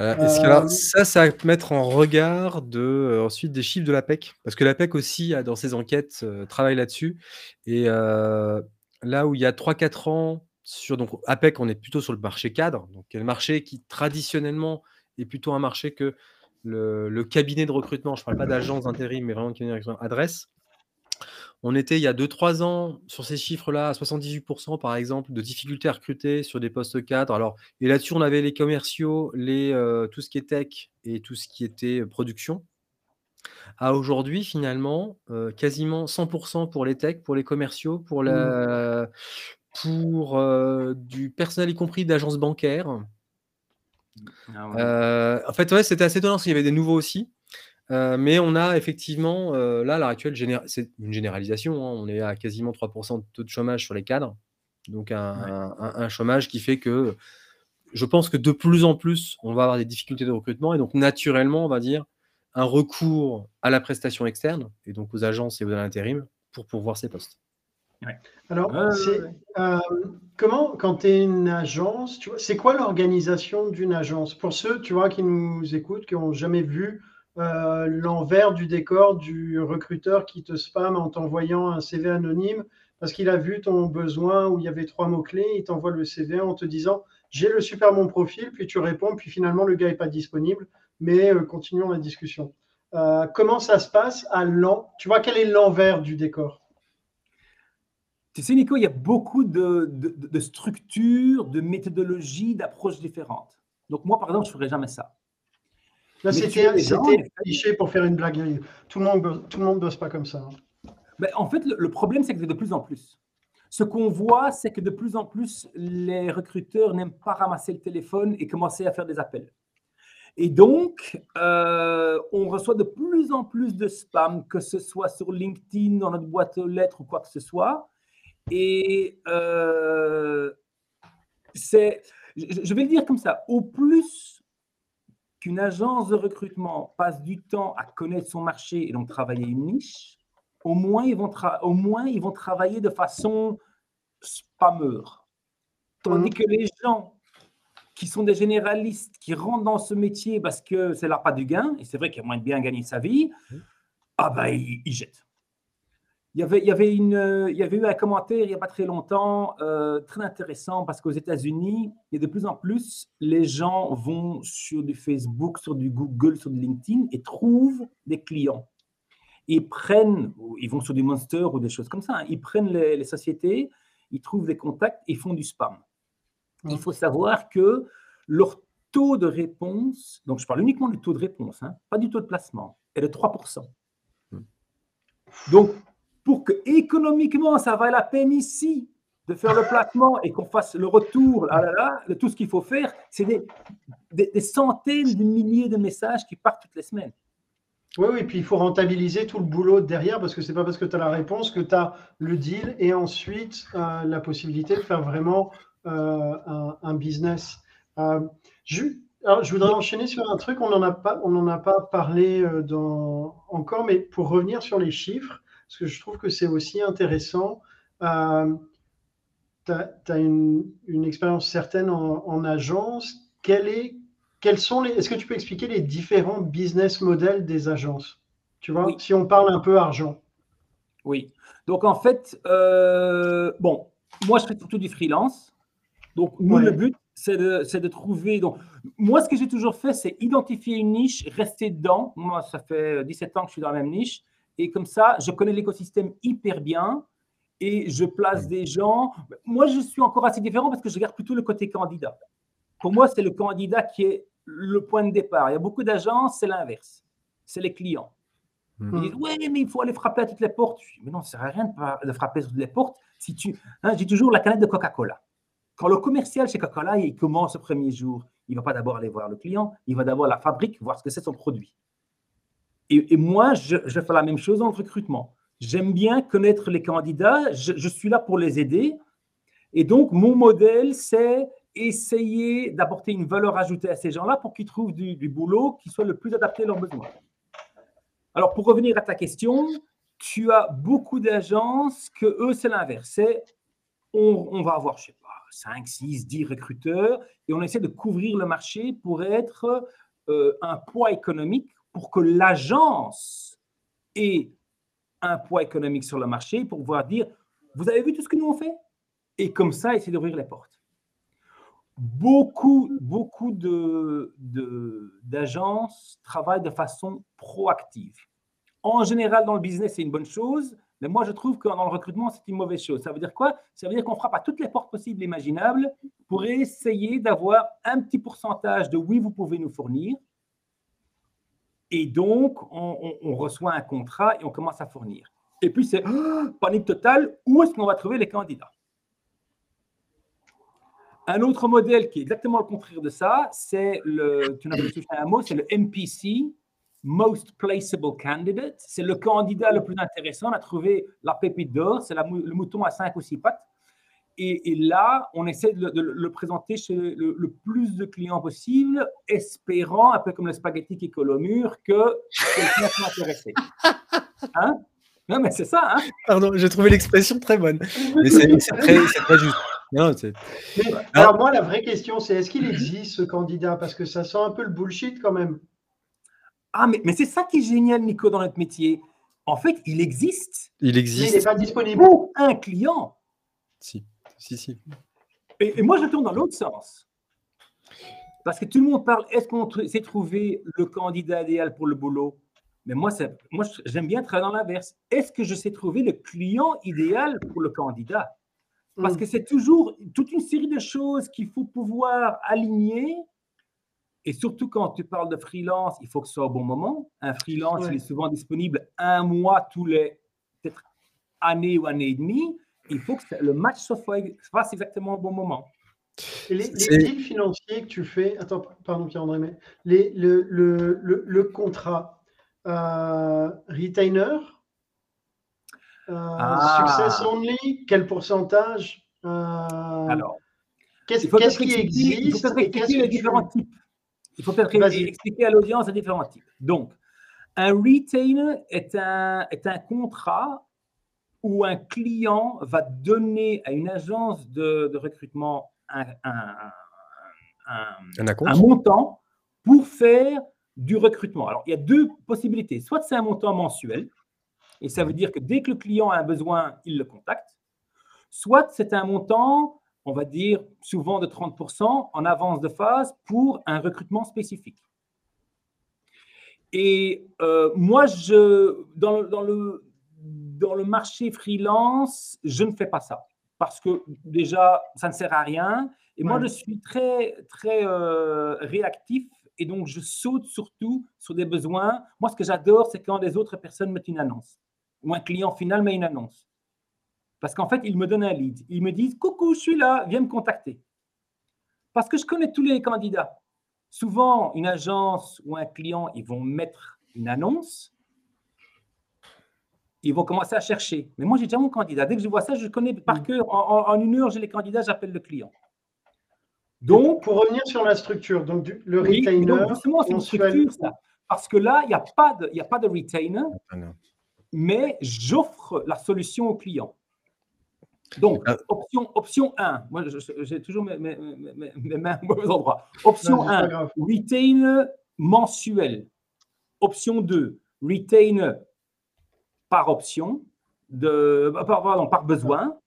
[SPEAKER 2] Euh, ça, ça va mettre en regard de, euh, ensuite des chiffres de l'APEC Parce que l'APEC aussi, dans ses enquêtes, euh, travaille là-dessus. Et là où il y a 3-4 ans, sur donc APEC, on est plutôt sur le marché cadre, donc le marché qui traditionnellement est plutôt un marché que le, cabinet de recrutement, je ne parle pas d'agence d'intérim, mais vraiment de cabinet de recrutement, adresse. On était il y a 2-3 ans sur ces chiffres-là à 78% par exemple de difficultés à recruter sur des postes cadres. Alors, et là-dessus, on avait les commerciaux, les, euh, tout ce qui est tech et tout ce qui était production. à aujourd'hui, finalement, euh, quasiment 100% pour les techs, pour les commerciaux, pour,
[SPEAKER 1] Mmh.
[SPEAKER 2] pour euh, du personnel, y compris d'agences bancaires.
[SPEAKER 3] Ah ouais.
[SPEAKER 2] Euh, en fait, ouais, c'était assez étonnant parce qu'il y avait des nouveaux aussi. Euh, mais on a effectivement, euh, là, à l'heure actuelle, c'est une généralisation. hein, on est à quasiment 3% de taux de chômage sur les cadres. Donc, un,
[SPEAKER 3] Ouais.
[SPEAKER 2] un- un- un chômage qui fait que je pense que de plus en plus, on va avoir des difficultés de recrutement. Et donc, naturellement, on va dire un recours à la prestation externe et donc aux agences et aux intérim pour pourvoir ces postes.
[SPEAKER 1] Alors,
[SPEAKER 3] Ouais,
[SPEAKER 1] euh, comment, quand tu es une agence, tu vois, c'est quoi l'organisation d'une agence? Pour ceux, tu vois, qui nous écoutent, qui n'ont jamais vu euh, l'envers du décor du recruteur qui te spam en t'envoyant un CV anonyme parce qu'il a vu ton besoin où il y avait trois mots-clés, il t'envoie le CV en te disant j'ai le super bon profil, puis tu réponds, puis finalement le gars n'est pas disponible, mais euh, continuons la discussion. Comment ça se passe à l'en... Tu vois, quel est l'envers du décor?
[SPEAKER 3] Tu sais, Nico, il y a beaucoup de, de, de structures, de méthodologies, d'approches différentes. Donc, moi, par exemple, je ne ferais jamais ça.
[SPEAKER 1] Là, c'était
[SPEAKER 3] effet.
[SPEAKER 1] cliché pour faire une blague. Tout le monde, tout le monde bosse pas comme ça. hein.
[SPEAKER 3] Ben, en fait, le, le problème, c'est que de plus en plus. Ce qu'on voit, c'est que de plus en plus, les recruteurs n'aiment pas ramasser le téléphone et commencer à faire des appels. Et donc, euh, on reçoit de plus en plus de spam, que ce soit sur LinkedIn, dans notre boîte aux lettres ou quoi que ce soit. Et euh, c'est, je, vais le dire comme ça, au plus qu'une agence de recrutement passe du temps à connaître son marché et donc travailler une niche, au moins ils vont, tra- au moins, ils vont travailler de façon spammeur. Tandis
[SPEAKER 1] Mhm.
[SPEAKER 3] que les gens qui sont des généralistes, qui rentrent dans ce métier parce que c'est leur pas du gain, et c'est vrai qu'il y a moyen de bien gagner sa vie, ah ben ils, ils jettent. Il y, avait, il, y avait une, il y avait eu un commentaire il n'y a pas très longtemps, euh, très intéressant, parce qu'aux États-Unis, il y a de plus en plus, les gens vont sur du Facebook, sur du Google, sur du LinkedIn et trouvent des clients. Ils prennent, ou ils vont sur du Monster ou des choses comme ça, hein, ils prennent les, les sociétés, ils trouvent des contacts et font du spam. Il faut savoir que leur taux de réponse, donc je parle uniquement du taux de réponse, hein, pas du taux de placement, est de 3%. Donc, pour que économiquement ça vaille la peine ici de faire le placement et qu'on fasse le retour, là, là, tout ce qu'il faut faire, c'est des, des, centaines de milliers de messages qui partent toutes les semaines.
[SPEAKER 1] Oui, oui, puis il faut rentabiliser tout le boulot derrière parce que c'est pas parce que tu as la réponse que tu as le deal et ensuite euh, la possibilité de faire vraiment euh, un, business. Euh, je, je voudrais enchaîner sur un truc, on n'en a pas, en a pas parlé encore, mais pour revenir sur les chiffres, parce que je trouve que c'est aussi intéressant. Euh, tu as, une, une, expérience certaine en, en agence. Quelle est, quels sont les, est-ce que tu peux expliquer les différents business models des agences? Tu vois,
[SPEAKER 3] Oui.
[SPEAKER 1] si on parle un peu argent.
[SPEAKER 3] Oui. Donc, en fait, euh, bon, moi, je fais surtout du freelance. Donc, nous,
[SPEAKER 1] Ouais.
[SPEAKER 3] le but, c'est de, c'est de trouver. Donc, moi, ce que j'ai toujours fait, c'est identifier une niche, rester dedans. Moi, ça fait 17 ans que je suis dans la même niche. Et comme ça, je connais l'écosystème hyper bien et je place des gens. Moi, je suis encore assez différent parce que je regarde plutôt le côté candidat. Pour moi, c'est le candidat qui est le point de départ. Il y a beaucoup d'agences, c'est l'inverse. C'est les clients.
[SPEAKER 2] Mhm.
[SPEAKER 3] Ils disent, ouais, mais il faut aller frapper à toutes les portes. Je dis, mais non, ça ne sert à rien de, frapper sur toutes les portes. Si tu, hein, j'ai toujours la canette de Coca-Cola. Quand le commercial chez Coca-Cola, il commence le premier jour, il ne va pas d'abord aller voir le client, il va d'abord la fabrique, voir ce que c'est son produit. Et, moi, je, je fais la même chose le recrutement. J'aime bien connaître les candidats, je, suis là pour les aider. Et donc, mon modèle, c'est essayer d'apporter une valeur ajoutée à ces gens-là pour qu'ils trouvent du, boulot qui soit le plus adapté à leurs besoins. Alors, pour revenir à ta question, tu as beaucoup d'agences que eux, c'est l'inverse. On, on va avoir, je sais pas, 5, 6, 10 recruteurs et on essaie de couvrir le marché pour être euh, un poids économique pour que l'agence ait un poids économique sur le marché pour pouvoir dire vous avez vu tout ce que nous on fait? Et comme ça essayer d'ouvrir les portes. Beaucoup, beaucoup de, d'agences travaillent de façon proactive. En général, dans le business, c'est une bonne chose, mais moi, je trouve que dans le recrutement, c'est une mauvaise chose. Ça veut dire quoi? Ça veut dire qu'on frappe à toutes les portes possibles et imaginables pour essayer d'avoir un petit pourcentage de oui, vous pouvez nous fournir. Et donc, on, reçoit un contrat et on commence à fournir. Et puis, c'est panique totale, où est-ce qu'on va trouver les candidats? Un autre modèle qui est exactement le contraire de ça, c'est le, tu c'est le MPC, Most Placeable Candidate. C'est le candidat le plus intéressant. On a trouvé la pépite d'or, c'est le mouton à cinq ou six pattes. Et, là, on essaie de, le présenter chez le, plus de clients possible, espérant, un peu comme le spaghetti qui colle au mur, que quelqu'un soit intéressé. [LAUGHS] Hein? Non, mais c'est ça. Hein?
[SPEAKER 2] Pardon, j'ai trouvé l'expression très bonne. Mais c'est très, très juste.
[SPEAKER 1] alors moi, la vraie question, c'est est-ce qu'il existe ce candidat? Parce que ça sent un peu le bullshit quand même.
[SPEAKER 3] Ah, mais, mais c'est ça qui est génial, Nico, dans notre métier. En fait, il existe.
[SPEAKER 2] Il existe. Mais
[SPEAKER 1] il n'est pas disponible.
[SPEAKER 3] Pour un client.
[SPEAKER 2] Si, si, si.
[SPEAKER 3] Et, moi, je tourne dans l'autre sens. Parce que tout le monde parle, est-ce qu'on s'est trouvé le candidat idéal pour le boulot? Mais moi, moi j'aime bien travailler dans l'inverse. Est-ce que je sais trouver le client idéal pour le candidat? Parce hmm. que c'est toujours toute une série de choses qu'il faut pouvoir aligner et surtout quand tu parles de freelance, il faut que ce soit au bon moment. Un freelance, il est souvent disponible un mois tous les peut-être années ou années et demie. Il faut que le match se fasse exactement au bon moment.
[SPEAKER 1] les, deals financiers que tu fais, attends, pardon Pierre-André, mais les, le, le, le, contrat euh, retainer, euh, ah. success only, quel pourcentage
[SPEAKER 3] euh, Alors,
[SPEAKER 1] qu'est-ce qui existe Il
[SPEAKER 3] faut expliquer les différents types. Il faut peut-être expliquer à l'audience les différents types. Donc, un retainer est un, est un contrat où un client va donner à une agence de, recrutement un, un, montant pour faire du recrutement. Alors, il y a deux possibilités. Soit c'est un montant mensuel, et ça veut dire que dès que le client a un besoin, il le contacte. Soit c'est un montant on va dire souvent de 30% en avance de phase pour un recrutement spécifique. Et euh, moi, je, dans, le, dans le marché freelance, je ne fais pas ça parce que déjà, ça ne sert à rien. Et moi, je suis très, très euh, réactif et donc je saute surtout sur des besoins. Moi, ce que j'adore, c'est quand les autres personnes mettent une annonce ou un client final met une annonce. Parce qu'en fait, ils me donnent un lead. Ils me disent Coucou, je suis là, viens me contacter. Parce que je connais tous les candidats. Souvent, une agence ou un client, ils vont mettre une annonce. Ils vont commencer à chercher. Mais moi, j'ai déjà mon candidat. Dès que je vois ça, je connais par mm. cœur. En, une heure, j'ai les candidats, j'appelle le client.
[SPEAKER 1] Donc, pour revenir sur la structure, donc le retainer.
[SPEAKER 3] justement, c'est une structure, ça. Parce que là, il n'y a, pas de, a pas de retainer, ah mais j'offre la solution au client. Donc, ah. option, option 1, moi j'ai toujours mes, mains au mauvais endroit. Option 1, retain mensuel. Option 2, retain par option, de, euh, pardon, par besoin.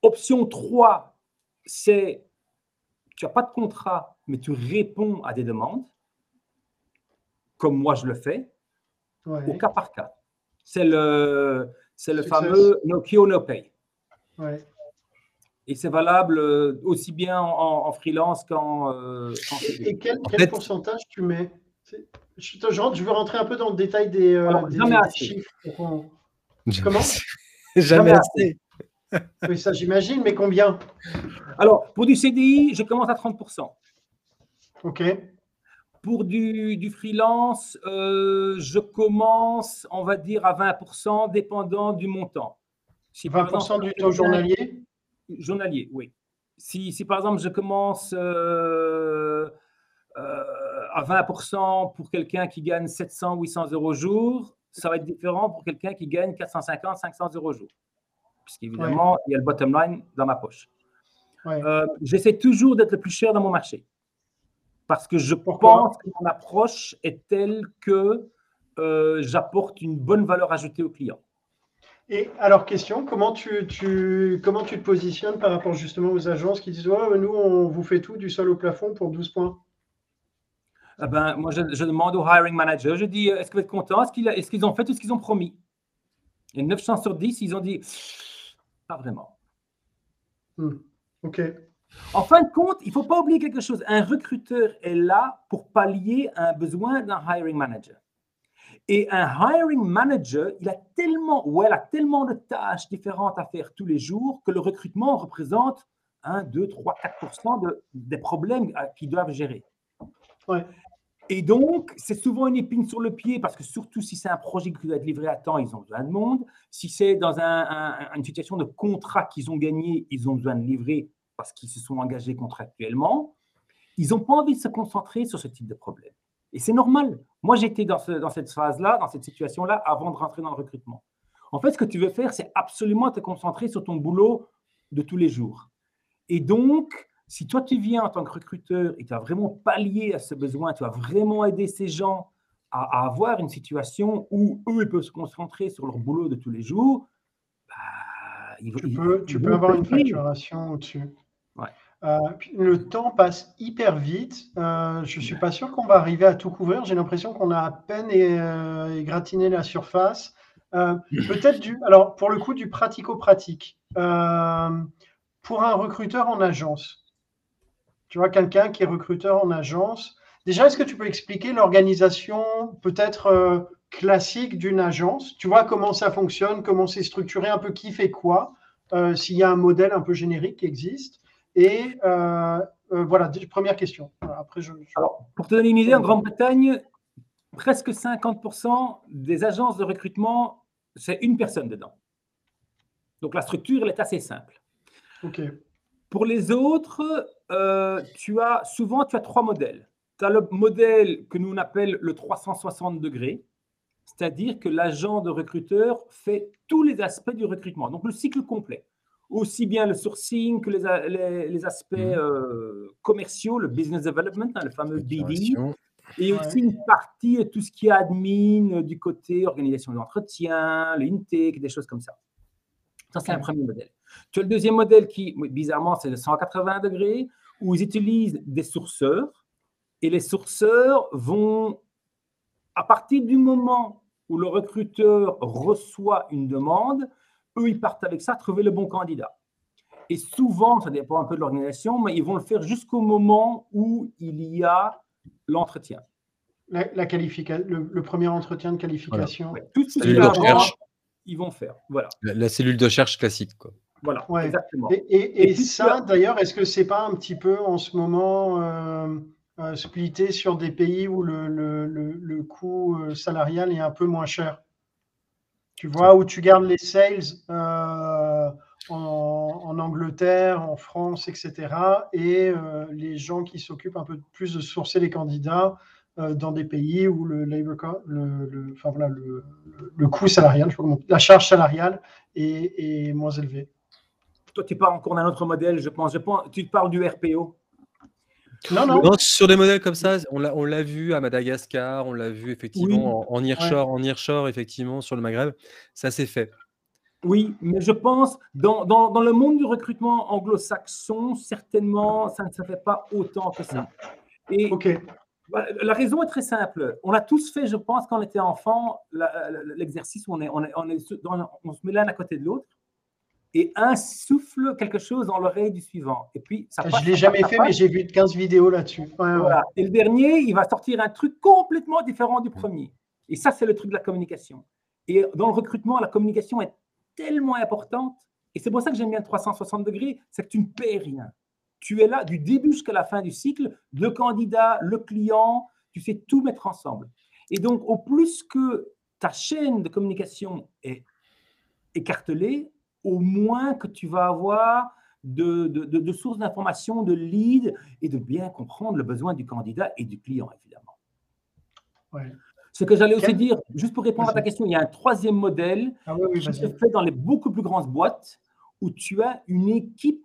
[SPEAKER 3] Option 3, c'est tu n'as pas de contrat, mais tu réponds à des demandes, comme moi je le fais, au cas par cas. C'est le, c'est le fameux no cure, no pay. Et c'est valable euh, aussi bien en, freelance qu'en. Euh,
[SPEAKER 1] et, quel, pourcentage tu mets je, je, veux rentrer un peu dans le détail des, euh, chiffres.
[SPEAKER 2] Comment Jamais assez.
[SPEAKER 1] oui, ça j'imagine, mais combien
[SPEAKER 3] Alors, pour du CDI, je commence à 30%.
[SPEAKER 1] OK.
[SPEAKER 3] Pour du, du freelance, je commence, on va dire, à 20%, dépendant du montant.
[SPEAKER 1] 20% du taux journalier
[SPEAKER 3] Journalier, oui. Si, si, par exemple je commence euh, euh, à 20% pour quelqu'un qui gagne 700, 800 euros au jour, ça va être différent pour quelqu'un qui gagne 450, 500 euros au jour. Puisqu'évidemment, il y a le bottom line dans ma poche. Euh, j'essaie toujours d'être le plus cher dans mon marché. Parce que je pense que mon approche est telle que j'apporte une bonne valeur ajoutée au client.
[SPEAKER 1] Et alors, question, comment tu, tu, comment tu te positionnes par rapport justement aux agences qui disent ouais, nous, on vous fait tout du sol au plafond pour 12 points?
[SPEAKER 3] Ah ben, Moi, je, demande au hiring manager, je dis est-ce que vous êtes content? Est-ce qu'ils ont fait tout ce qu'ils ont promis? Et 9 chances sur 10, ils ont dit pas vraiment.
[SPEAKER 1] Hmm, OK.
[SPEAKER 3] En fin de compte, il ne faut pas oublier quelque chose. Un recruteur est là pour pallier un besoin d'un hiring manager. Et un hiring manager, il a tellement, ou elle a tellement de tâches différentes à faire tous les jours que le recrutement représente 1, 2, 3, 4 de, des problèmes qu'ils doivent gérer.
[SPEAKER 1] Ouais.
[SPEAKER 3] Et donc, c'est souvent une épine sur le pied parce que surtout si c'est un projet qui doit être livré à temps, ils ont besoin de monde. Si c'est dans un, une situation de contrat qu'ils ont gagné, ils ont besoin de livrer parce qu'ils se sont engagés contractuellement. Ils n'ont pas envie de se concentrer sur ce type de problème. Et c'est normal. Moi, j'étais dans cette phase-là, dans cette situation-là, avant de rentrer dans le recrutement. En fait, ce que tu veux faire, c'est absolument te concentrer sur ton boulot de tous les jours. Et donc, si toi, tu viens en tant que recruteur et tu as vraiment pallié à ce besoin, tu as vraiment aidé ces gens à, avoir une situation où eux, ils peuvent se concentrer sur leur boulot de tous les jours,
[SPEAKER 1] bah, tu peux, tu peux avoir une facturation au-dessus. Euh, le temps passe hyper vite. Euh, je ne suis pas sûr qu'on va arriver à tout couvrir. J'ai l'impression qu'on a à peine euh, égratigné la surface. Peut-être du. Alors, pour le coup, du pratico-pratique. pour un recruteur en agence, tu vois, quelqu'un qui est recruteur en agence. Déjà, est-ce que tu peux expliquer l'organisation peut-être euh, classique d'une agence? Tu vois comment ça fonctionne, comment c'est structuré, un peu qui fait quoi, euh, s'il y a un modèle un peu générique qui existe? Et euh, voilà, première question. Après, je,
[SPEAKER 3] Alors, pour te donner une idée, en Grande-Bretagne, presque 50% des agences de recrutement, c'est une personne dedans. Donc la structure, elle est assez simple.
[SPEAKER 1] OK.
[SPEAKER 3] Pour les autres, euh, tu as souvent tu as trois modèles. Tu as le modèle que nous on appelle le 360 degrés, c'est-à-dire que l'agent de recruteur fait tous les aspects du recrutement, donc le cycle complet. Aussi bien le sourcing que les, les, aspects mmh. euh, commerciaux, le business development, hein, le fameux BD, et aussi une partie de tout ce qui est admin du côté organisation d'entretien, l'intake, des choses comme ça. Ça, c'est un premier modèle. Tu as le deuxième modèle qui, bizarrement, c'est le 180 degrés, où ils utilisent des sourceurs. Et les sourceurs vont, à partir du moment où le recruteur reçoit une demande, eux, ils partent avec ça, trouver le bon candidat. Et souvent, ça dépend un peu de l'organisation, mais ils vont le faire jusqu'au moment où il y a l'entretien.
[SPEAKER 1] La, qualification, le, premier entretien de qualification.
[SPEAKER 3] Tout ce qui ils vont faire. Voilà.
[SPEAKER 2] La, cellule de recherche classique. Quoi.
[SPEAKER 3] Voilà, exactement.
[SPEAKER 1] Et, ça, d'ailleurs, est-ce que c'est pas un petit peu en ce moment euh, euh, splitté sur des pays où le, le, le, coût euh, salarial est un peu moins cher? Tu vois, où tu gardes les sales en, en, Angleterre, en France, etc. Et les gens qui s'occupent un peu plus de sourcer les candidats dans des pays où le labor le, enfin, voilà, le, coût salarial, la charge salariale est, est moins élevée.
[SPEAKER 3] Toi, tu parles encore d'un autre modèle, je pense. Je pense tu parles du RPO.
[SPEAKER 2] Non, non. non sur des modèles comme ça, on l'a vu à Madagascar, on l'a vu effectivement en, en Nearshore, effectivement, sur le Maghreb. Ça s'est fait.
[SPEAKER 3] Oui, mais je pense, dans, dans, dans le monde du recrutement anglo-saxon, certainement, ça ne se fait pas autant que ça.
[SPEAKER 1] Et ok.
[SPEAKER 3] Bah, la raison est très simple. On a tous fait, je pense, quand on était enfant, l'exercice où on, est, on, est, on, est, on se met l'un à côté de l'autre et un souffle quelque chose dans l'oreille du suivant. Et puis,
[SPEAKER 1] ça Je ne l'ai jamais fait, mais j'ai vu 15 vidéos là-dessus.
[SPEAKER 3] Et le dernier, il va sortir un truc complètement différent du premier. Et ça, c'est le truc de la communication. Et dans le recrutement, la communication est tellement importante. Et c'est pour ça que j'aime bien 360 degrés, c'est que tu ne perds rien. Tu es là du début jusqu'à la fin du cycle, le candidat, le client, tu sais tout mettre ensemble. Et donc, au plus que ta chaîne de communication est écartelée, au moins que tu vas avoir de, de, sources d'informations, de leads et de bien comprendre le besoin du candidat et du client, évidemment. Ce que j'allais aussi dire, juste pour répondre à ta question, il y a un troisième modèle
[SPEAKER 1] ah qui
[SPEAKER 3] se fait dans les beaucoup plus grandes boîtes où tu as une équipe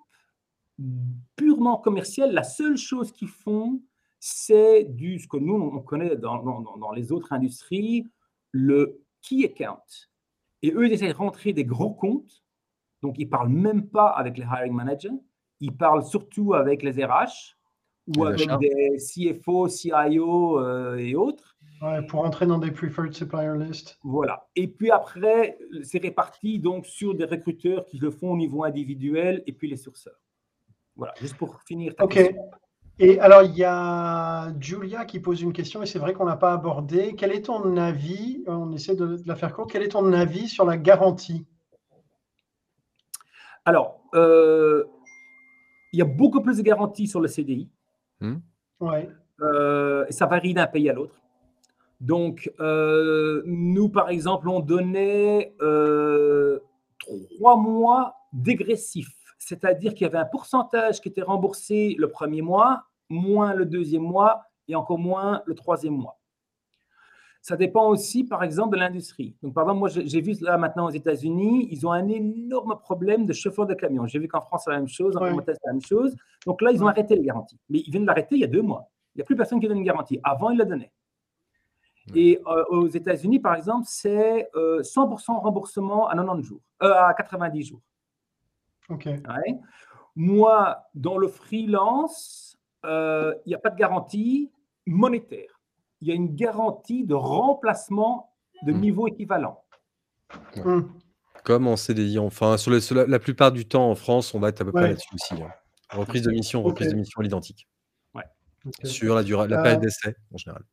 [SPEAKER 3] purement commerciale. La seule chose qu'ils font, c'est du ce que nous on connaît dans, dans, dans, les autres industries, le key account. Et eux, ils essaient de rentrer des gros comptes donc, ils ne parlent même pas avec les hiring managers. Ils parlent surtout avec les RH ou avec des CFO, CIO euh, et autres.
[SPEAKER 1] pour entrer dans des preferred supplier list.
[SPEAKER 3] Voilà. Et puis après, c'est réparti donc sur des recruteurs qui le font au niveau individuel et puis les sourceurs. Voilà, juste pour finir.
[SPEAKER 1] ok. Et alors, il y a Julia qui pose une question, et c'est vrai qu'on n'a pas abordé. Quel est ton avis, on essaie de, la faire courte, quel est ton avis sur la garantie?
[SPEAKER 3] Alors, euh, il y a beaucoup plus de garanties sur le CDI.
[SPEAKER 1] Hmm. Ouais.
[SPEAKER 3] Euh, ça varie d'un pays à l'autre. Donc, euh, nous, par exemple, on donnait trois mois dégressifs c'est-à-dire qu'il y avait un pourcentage qui était remboursé le premier mois, moins le deuxième mois et encore moins le troisième mois. Ça dépend aussi, par exemple, de l'industrie. Donc, par exemple, moi, j'ai vu là maintenant aux États-Unis, ils ont un énorme problème de chauffeurs de camions. J'ai vu qu'en France, c'est la même chose, en ouais. c'est la même chose. Donc là, ils ont arrêté les garanties. Mais ils viennent de l'arrêter il y a deux mois. Il n'y a plus personne qui donne une garantie. Avant, ils la donnaient. Et euh, aux États-Unis, par exemple, c'est 100% euh, remboursement à 90 jours, euh, à 90 jours. Moi, dans le freelance, il n'y a pas de garantie monétaire. Il y a une garantie de remplacement de hmm. niveau équivalent.
[SPEAKER 2] Hmm. Comme en CDI, enfin, sur, la, plupart du temps en France, on va être à peu près là-dessus aussi. Hein. Reprise de mission, reprise de mission à l'identique. Sur la, durée, la période euh, d'essai en général.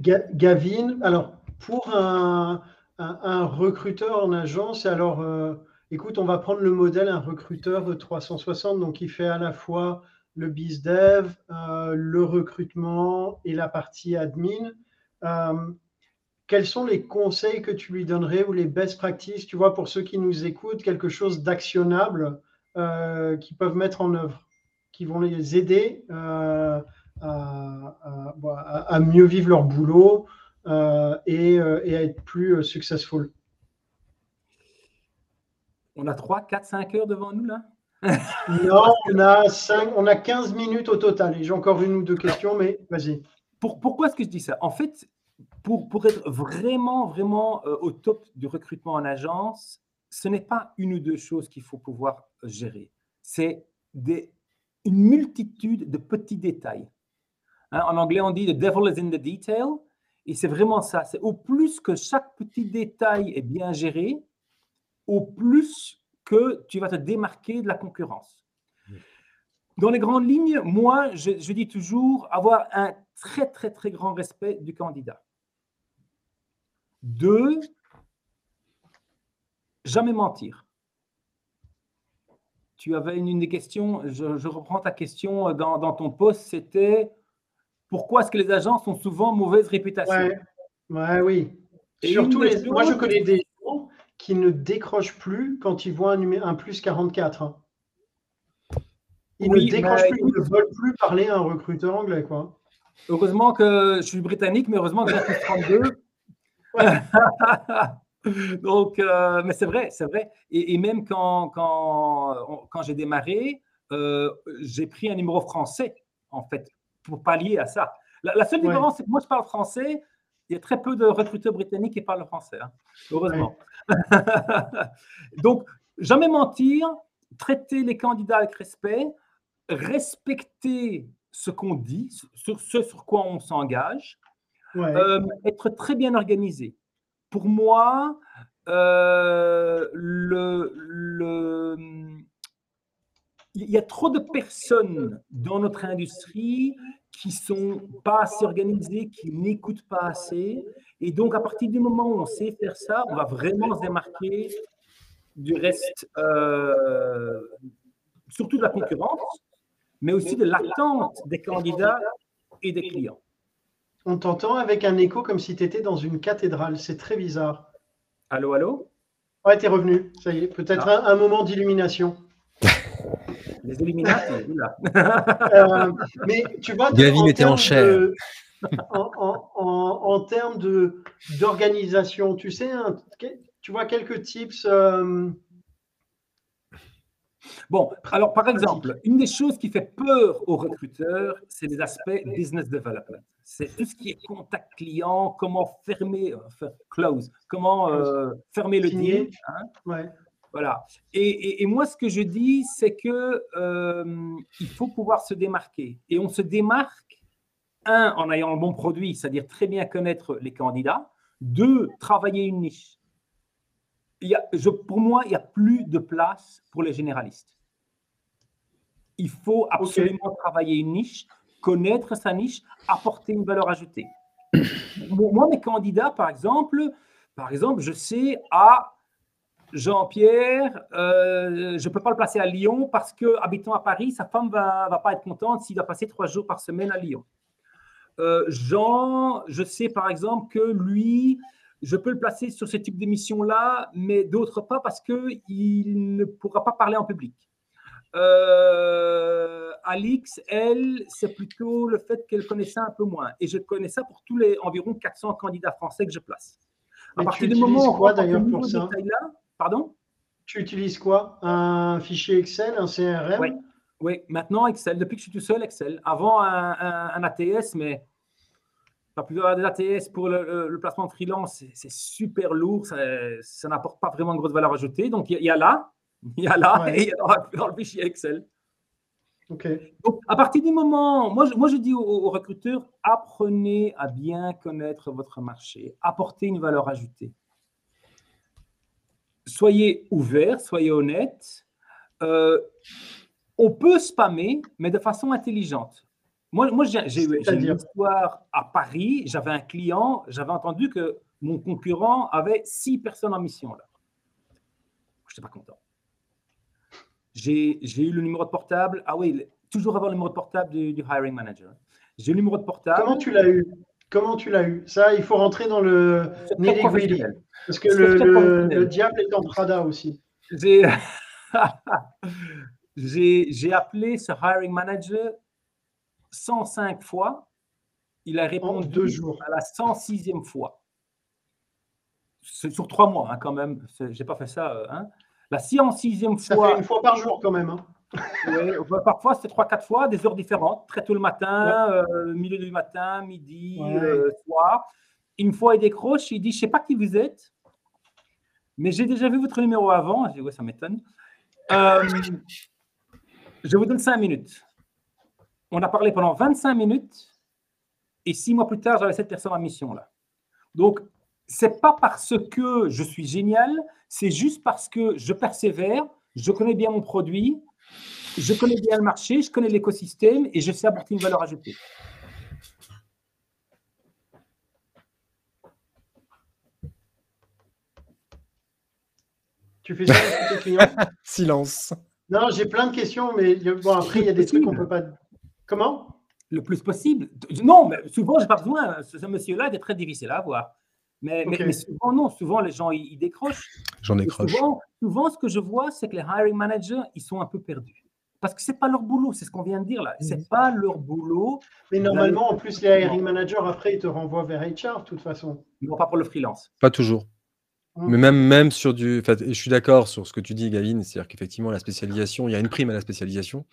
[SPEAKER 1] Gavin, alors pour un, recruteur en agence, alors euh, écoute, on va prendre le modèle, un recruteur 360, donc qui fait à la fois le BizDev, euh, le recrutement et la partie admin. Euh, quels sont les conseils que tu lui donnerais ou les best practices, tu vois, pour ceux qui nous écoutent, quelque chose d'actionnable euh, qu'ils peuvent mettre en œuvre, qui vont les aider à, mieux vivre leur boulot et, et, à être plus successful?
[SPEAKER 3] On a 3, 4, 5 heures devant nous là?
[SPEAKER 1] Non, on a, 5, on a 15 minutes au total. Et j'ai encore une ou deux questions, mais vas-y.
[SPEAKER 3] Pour, pourquoi est-ce que je dis ça? En fait, pour, pour être vraiment, vraiment euh, au top du recrutement en agence, ce n'est pas une ou deux choses qu'il faut pouvoir gérer. C'est une multitude de petits détails. Hein, en anglais, on dit The devil is in the detail. Et c'est vraiment ça. C'est au plus que chaque petit détail est bien géré, au plus que tu vas te démarquer de la concurrence. Dans les grandes lignes, moi, je, dis toujours avoir un très, très, très grand respect du candidat. Deux, jamais mentir. Tu avais une, des questions, je, reprends ta question dans, ton poste, c'était pourquoi est-ce que les agents ont souvent mauvaise réputation?
[SPEAKER 1] Ouais. oui. Surtout, les, moi je connais des qui ne décrochent plus quand ils voient un, un plus 44. Hein. Ils ne décrochent plus, ils ne veulent plus parler à un recruteur anglais. Quoi.
[SPEAKER 3] Heureusement que je suis britannique, mais heureusement que j'ai plus 32. [LAUGHS] Donc, euh, mais c'est vrai, c'est vrai. Et, même quand, quand, quand j'ai démarré, euh, j'ai pris un numéro français, en fait, pour pallier à ça. La, seule différence, c'est que moi, je parle français. Il y a très peu de recruteurs britanniques qui parlent français, hein, heureusement. [LAUGHS] Donc, jamais mentir, traiter les candidats avec respect, respecter ce qu'on dit, sur ce sur quoi on s'engage, euh, être très bien organisé. Pour moi, euh, le, le, il y a trop de personnes dans notre industrie qui sont pas assez organisés, qui n'écoutent pas assez. Et donc, à partir du moment où on sait faire ça, on va vraiment se démarquer du reste, euh, surtout de la concurrence, mais aussi de l'attente des candidats et des clients.
[SPEAKER 1] On t'entend avec un écho comme si tu étais dans une cathédrale. C'est très bizarre.
[SPEAKER 3] Allô, allô?
[SPEAKER 1] Ouais, tu es revenu. Ça y est, peut-être ah. un moment d'illumination.
[SPEAKER 3] Les Illuminati, [LAUGHS]
[SPEAKER 1] euh, mais tu vois,
[SPEAKER 2] Gavin était en chair.
[SPEAKER 1] en, termes de, d'organisation, tu sais, tu vois quelques tips. Euh,
[SPEAKER 3] bon, alors par exemple, une des choses qui fait peur aux recruteurs, c'est les aspects business development. C'est tout ce qui est contact client, comment fermer, euh, close, comment fermer le deal. Hein.
[SPEAKER 1] ouais.
[SPEAKER 3] Voilà. Et, moi, ce que je dis, c'est que euh, il faut pouvoir se démarquer. Et on se démarque, un, en ayant un bon produit, c'est-à-dire très bien connaître les candidats. Deux, travailler une niche. Il y a, je, pour moi, il n'y a plus de place pour les généralistes. Il faut absolument travailler une niche, connaître sa niche, apporter une valeur ajoutée. [COUGHS] Moi, mes candidats, par exemple, par exemple, je sais à Jean-Pierre, euh, je ne peux pas le placer à Lyon parce que habitant à Paris, sa femme va, va pas être contente s'il doit passer trois jours par semaine à Lyon. Euh, Jean, je sais par exemple que lui, je peux le placer sur ce type d'émission-là, mais d'autres pas parce qu'il ne pourra pas parler en public. Euh, Alix, elle, c'est plutôt le fait qu'elle connaissait un peu moins. Et je connais ça pour tous les environ 400 candidats français que je place.
[SPEAKER 1] À partir du moment quoi d'ailleurs pour ça?
[SPEAKER 3] Pardon?
[SPEAKER 1] Tu utilises quoi? Un fichier Excel, un CRM
[SPEAKER 3] oui. oui, maintenant Excel. Depuis que je suis tout seul, Excel. Avant un, ATS, mais pas plus des ATS pour le, placement de freelance, c'est super lourd, ça, n'apporte pas vraiment de grosse valeur ajoutée. Donc il y, a là, il y a là [LAUGHS] et il y a dans, le fichier Excel.
[SPEAKER 1] Ok.
[SPEAKER 3] Donc, à partir du moment, moi je, moi je dis aux, recruteurs, apprenez à bien connaître votre marché, apportez une valeur ajoutée. Soyez ouvert, soyez honnête. Euh, on peut spammer, mais de façon intelligente. Moi, moi j'ai une histoire à Paris, j'avais un client, j'avais entendu que mon concurrent avait six personnes en mission là. Je n'étais pas content. J'ai eu le numéro de portable. Ah oui, toujours avoir le numéro de portable du, hiring manager. J'ai eu le numéro de portable.
[SPEAKER 1] Comment tu l'as eu? Comment tu l'as eu? Ça, il faut rentrer dans le nitty Parce que le, le, diable est en Prada aussi.
[SPEAKER 3] J'ai [LAUGHS] appelé ce hiring manager 105 fois. Il a répondu
[SPEAKER 1] deux jours.
[SPEAKER 3] à la 106e fois. Sur trois mois, hein, quand même. Je n'ai pas fait ça. Euh, hein. La 106e fois. Ça
[SPEAKER 1] fait une fois par jour, quand même. Hein.
[SPEAKER 3] Parfois, c'était trois, quatre fois, des heures différentes. Très tôt le matin, euh, milieu du matin, midi, euh, soir. Une fois, il décroche. Il dit Je ne sais pas qui vous êtes, mais j'ai déjà vu votre numéro avant. Je dis Ouais, ça m'étonne. je vous donne cinq minutes. On a parlé pendant 25 minutes et six mois plus tard, j'avais cette personne en mission là. Donc, c'est pas parce que je suis génial, c'est juste parce que je persévère, je connais bien mon produit, je connais bien le marché, je connais l'écosystème et je sais apporter une valeur ajoutée.
[SPEAKER 1] Tu fais ça avec tes clients? [LAUGHS]
[SPEAKER 2] Silence.
[SPEAKER 1] Non, j'ai plein de questions, mais bon, après, il y a des trucs qu'on ne peut pas Comment?
[SPEAKER 3] Le plus possible. Non, mais souvent, je n'ai pas besoin. Ce, monsieur-là est très difficile à avoir. Mais, mais, souvent, non. Souvent, les gens, ils, décrochent.
[SPEAKER 2] J'en décroche.
[SPEAKER 3] Souvent, souvent, ce que je vois, c'est que les hiring managers, ils sont un peu perdus. Parce que ce n'est pas leur boulot, c'est ce qu'on vient de dire là. Ce n'est pas leur boulot.
[SPEAKER 1] Mais normalement, en plus, les hiring managers, après, ils te renvoient vers HR, de toute façon.
[SPEAKER 3] Non, pas pour le freelance.
[SPEAKER 2] Pas toujours. Hum. Mais même, même sur du. Je suis d'accord sur ce que tu dis, Gavin, c'est-à-dire qu'effectivement, la spécialisation, il y a une prime à la spécialisation.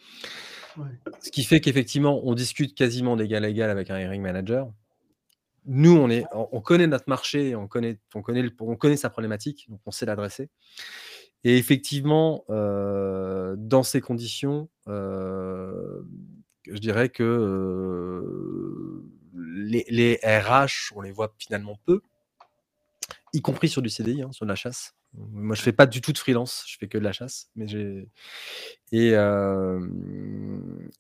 [SPEAKER 2] Ce qui fait qu'effectivement, on discute quasiment d'égal à égal avec un hiring manager. Nous, on, connaît notre marché, on connaît, on connaît, on connaît sa problématique, donc on sait l'adresser. Et effectivement, euh, dans ces conditions, euh, je dirais que euh, les, RH, on les voit finalement peu, y compris sur du CDI, hein, sur la chasse. Moi, je fais pas du tout de freelance, je fais que de la chasse. Et,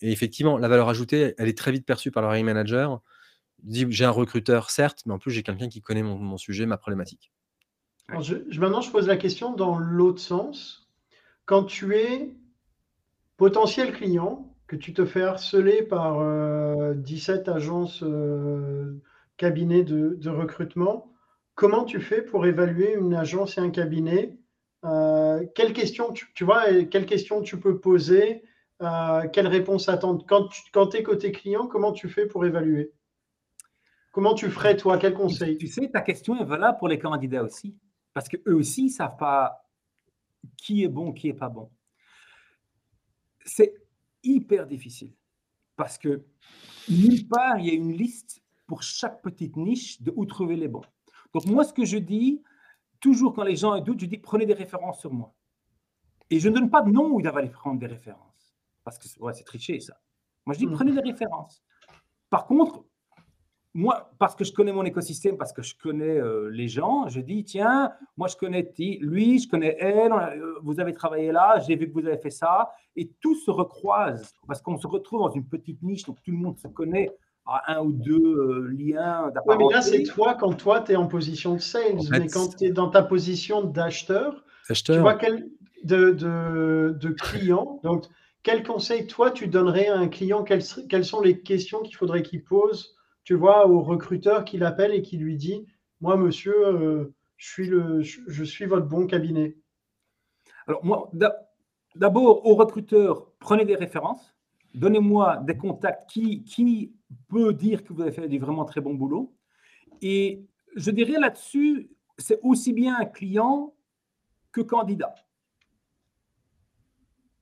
[SPEAKER 2] effectivement, la valeur ajoutée, elle est très vite perçue par le hiring manager. J'ai un recruteur, certes, mais en plus, j'ai quelqu'un qui connaît mon, sujet, ma problématique.
[SPEAKER 1] je, maintenant, je pose la question dans l'autre sens. Quand tu es potentiel client, que tu te fais harceler par 17 agences, cabinets de recrutement, comment tu fais pour évaluer une agence et un cabinet? Euh, Quelles questions tu, vois Quelles questions tu peux poser euh, Quelles réponses attendre? Quand tu es côté client, comment tu fais pour évaluer? Comment tu ferais toi? Quel conseil?
[SPEAKER 3] Tu sais, ta question est valable pour les candidats aussi, parce qu'eux aussi ne savent pas qui est bon, qui est pas bon. C'est hyper difficile parce que nulle part il y a une liste pour chaque petite niche de où trouver les bons. Donc moi, ce que je dis, toujours quand les gens doutent, je dis prenez des références sur moi. Et je ne donne pas de nom où ils doivent prendre des références. Parce que ouais, c'est triché ça. Moi, je dis prenez des références. Par contre, moi, parce que je connais mon écosystème, parce que je connais euh, les gens, je dis, tiens, moi je connais lui, je connais elle, euh, vous avez travaillé là, j'ai vu que vous avez fait ça, et tout se recroise, parce qu'on se retrouve dans une petite niche, donc tout le monde se connaît. À un ou deux euh, liens
[SPEAKER 1] Oui, mais là, c'est toi quand toi, tu es en position de sales, mais quand tu es dans ta position d'acheteur, tu vois quel, de, de, de client, donc quel conseil, toi, tu donnerais à un client? Quelles, quelles sont les questions qu'il faudrait qu'il pose tu vois, au recruteur qui l'appelle et qui lui dit Moi, monsieur, euh, je, suis le, je, suis votre bon cabinet
[SPEAKER 3] Alors, moi, d'abord, au recruteur, prenez des références. Donnez-moi des contacts qui, qui peut dire que vous avez fait du vraiment très bon boulot. Et je dirais là-dessus, c'est aussi bien un client que candidat.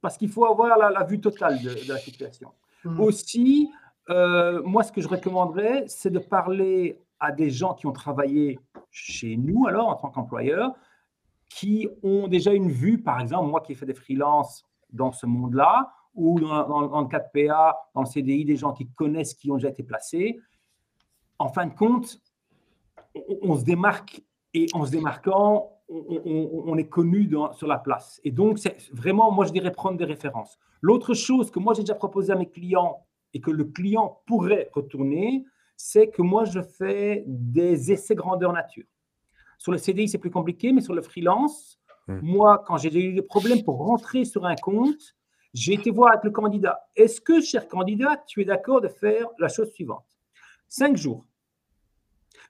[SPEAKER 3] Parce qu'il faut avoir la, vue totale de, la situation. Mmh. Aussi, euh, moi, ce que je recommanderais, c'est de parler à des gens qui ont travaillé chez nous, alors, en tant qu'employeur, qui ont déjà une vue, par exemple, moi qui ai fait des freelances dans ce monde-là, ou dans, le cas de PA, dans le CDI, des gens qui connaissent, qui ont déjà été placés. En fin de compte, on, se démarque et en se démarquant, on, est connu sur la place. Et donc, vraiment, moi, je dirais prendre des références. L'autre chose que moi, j'ai déjà proposé à mes clients et que le client pourrait retourner, c'est que moi, je fais des essais grandeur nature. Sur le CDI, c'est plus compliqué, mais sur le freelance, hmm. moi, quand j'ai eu des problèmes pour rentrer sur un compte, j'ai été voir avec le candidat. Est-ce que, cher candidat, tu es d'accord de faire la chose suivante? Cinq jours.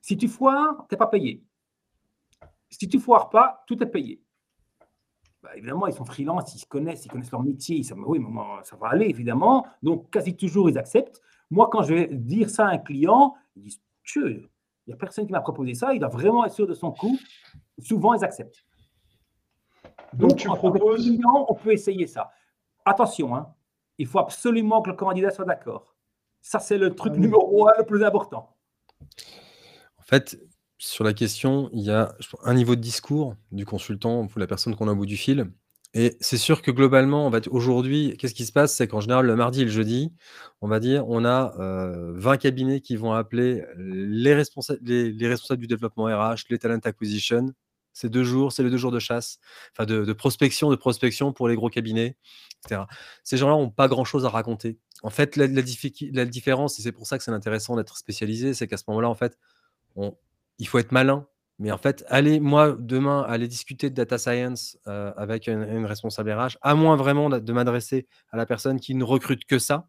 [SPEAKER 3] Si tu foires, tu n'es pas payé. Si tu foires pas, tout est payé. Bah, évidemment, ils sont freelance, ils se connaissent, ils connaissent leur métier, ils savent, oui, mais ça va aller, évidemment. Donc, quasi toujours, ils acceptent. Moi, quand je vais dire ça à un client, ils disent, il n'y a personne qui m'a proposé ça, il doit vraiment être sûr de son coût. Souvent, ils acceptent. Donc, tu proposes. on peut essayer ça. Attention, hein, il faut absolument que le candidat soit d'accord. Ça, c'est le truc ah numéro un, le plus important.
[SPEAKER 2] En fait, sur la question, il y a un niveau de discours du consultant ou la personne qu'on a au bout du fil. Et c'est sûr que globalement, aujourd'hui, qu'est-ce qui se passe? C'est qu'en général, le mardi et le jeudi, on va dire, on a 20 euh, cabinets qui vont appeler les, responsables, les, responsables du développement RH, les talent acquisition. C'est deux jours, c'est les deux jours de chasse, enfin de, prospection, de prospection pour les gros cabinets, etc. Ces gens-là n'ont pas grand-chose à raconter. En fait, la, la différence, et c'est pour ça que c'est intéressant d'être spécialisé, c'est qu'à ce moment-là, en fait, on, il faut être malin. Mais en fait, allez, moi, demain, aller discuter de data science euh, avec une, responsable RH, à moins vraiment de, m'adresser à la personne qui ne recrute que ça,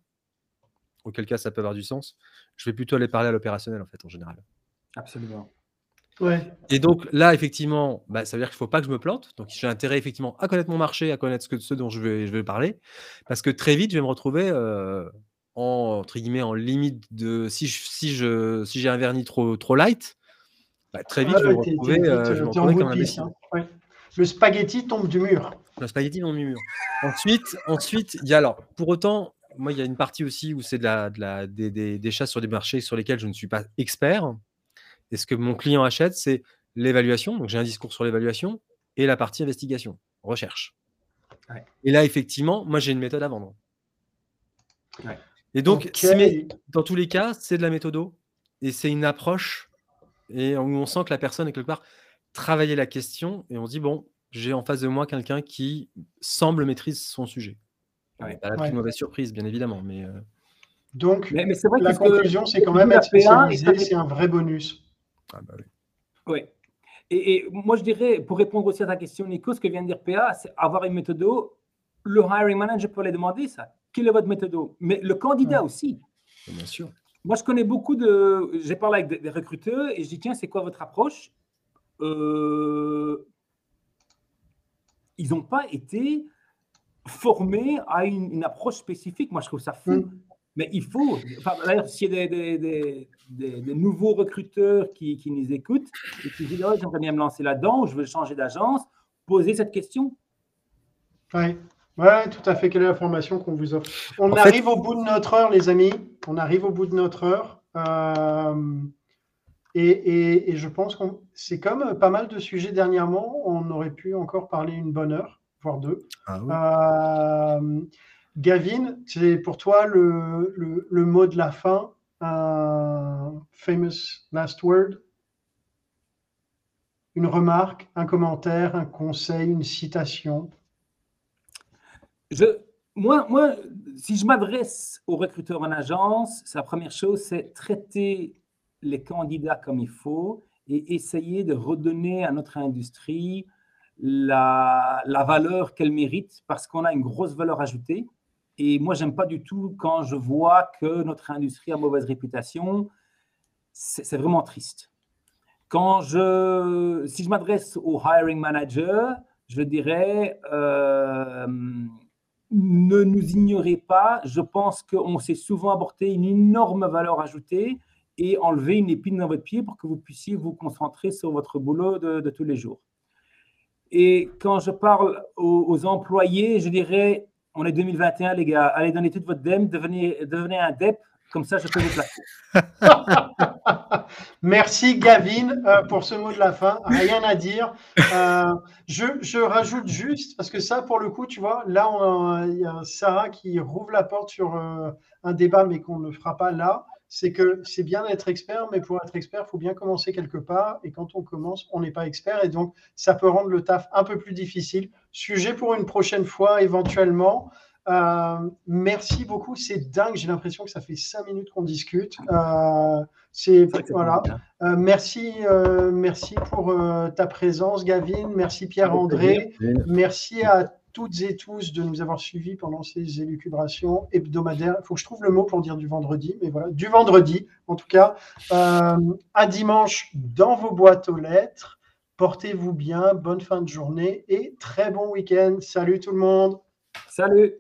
[SPEAKER 2] auquel cas ça peut avoir du sens, je vais plutôt aller parler à l'opérationnel, en fait, en général.
[SPEAKER 3] Absolument.
[SPEAKER 1] Ouais.
[SPEAKER 2] Et donc là, effectivement, bah, ça veut dire qu'il ne faut pas que je me plante. Donc j'ai intérêt effectivement à connaître mon marché, à connaître ce, que, ce dont je vais, je vais parler. Parce que très vite, je vais me retrouver euh, en, entre guillemets, en limite de si je, si je, si j'ai un vernis trop, trop light, bah, très vite, je vais me retrouver, euh, comme un
[SPEAKER 1] hein. Le spaghetti tombe du mur.
[SPEAKER 2] Le spaghetti tombe du mur. Ensuite, ensuite, il y a alors, pour autant, moi, il y a une partie aussi où c'est de la, de la, des, des, des, chasses sur des marchés sur lesquels je ne suis pas expert. Et ce que mon client achète, c'est l'évaluation. Donc, j'ai un discours sur l'évaluation et la partie investigation, recherche. Et là, effectivement, moi, j'ai une méthode à vendre. Et donc, dans tous les cas, c'est de la méthodo et c'est une approche et où on sent que la personne est quelque part travailler la question et on se dit bon, j'ai en face de moi quelqu'un qui semble maîtriser son sujet. Ouais. Pas la plus mauvaise surprise, bien évidemment, mais. Euh
[SPEAKER 1] Donc, mais, vrai la conclusion, c'est quand même être spécialisé, c'est un vrai bonus.
[SPEAKER 3] Ah bah oui. oui. Et, moi, je dirais, pour répondre aussi à ta question, Nico, ce que vient de dire PA, c'est avoir une méthode. Le hiring manager peut les demander ça. Quelle est votre méthode? Mais le candidat aussi.
[SPEAKER 2] Bien sûr.
[SPEAKER 3] Moi, je connais beaucoup de. J'ai parlé avec des recruteurs et je dis tiens, c'est quoi votre approche? Euh, Ils n'ont pas été formés à une, approche spécifique. Moi, je trouve ça fou. Mm. Mais il faut. D'ailleurs, s'il y a des, des, nouveaux recruteurs qui, qui, nous écoutent et qui disent oh, j'aimerais bien me lancer là-dedans, je veux changer d'agence, posez cette question.
[SPEAKER 1] Oui. Ouais, tout à fait. Quelle est la formation qu'on vous offre? On arrive au bout de notre heure, les amis. On arrive au bout de notre heure. Euh, et, je pense que c'est comme pas mal de sujets dernièrement. On aurait pu encore parler une bonne heure, voire deux. Ah euh, Gavin, c'est pour toi le, mot de la fin. Euh, famous last word? Une remarque, un commentaire, un conseil, une citation?
[SPEAKER 3] Moi, moi, si je m'adresse aux recruteurs en agence, la première chose, c'est traiter les candidats comme il faut et essayer de redonner à notre industrie la, la valeur qu'elle mérite parce qu'on a une grosse valeur ajoutée. Et moi, j'aime pas du tout quand je vois que notre industrie a mauvaise réputation. C'est vraiment triste. Quand je, si je m'adresse au hiring manager, je dirais euh, ne nous ignorez pas. Je pense qu'on s'est souvent apporté une énorme valeur ajoutée et enlever une épine dans votre pied pour que vous puissiez vous concentrer sur votre boulot de, tous les jours. Et quand je parle aux, employés, je dirais, on est 2021 les gars, allez donner toute votre DEM, devenez, devenez un DEP, comme ça je peux vous placer. [LAUGHS]
[SPEAKER 1] Merci Gavin euh, pour ce mot de la fin. Rien à dire. Euh, je, rajoute juste, parce que ça, pour le coup, tu vois, là, il y a Sarah qui rouvre la porte sur euh, un débat, mais qu'on ne fera pas là c'est que c'est bien d'être expert, mais pour être expert, il faut bien commencer quelque part. Et quand on commence, on n'est pas expert. Et donc, ça peut rendre le taf un peu plus difficile. Sujet pour une prochaine fois, éventuellement. Euh, merci beaucoup. C'est dingue. J'ai l'impression que ça fait cinq minutes qu'on discute. Euh, c'est voilà. Euh, merci, merci pour ta présence, Gavin. Merci Pierre-André. Merci à toutes et tous de nous avoir suivis pendant ces élucubrations hebdomadaires. Il faut que je trouve le mot pour dire du vendredi, mais voilà, du vendredi en tout cas. Euh, à dimanche dans vos boîtes aux lettres. Portez-vous bien, bonne fin de journée et très bon week-end. Salut tout le monde.
[SPEAKER 3] Salut.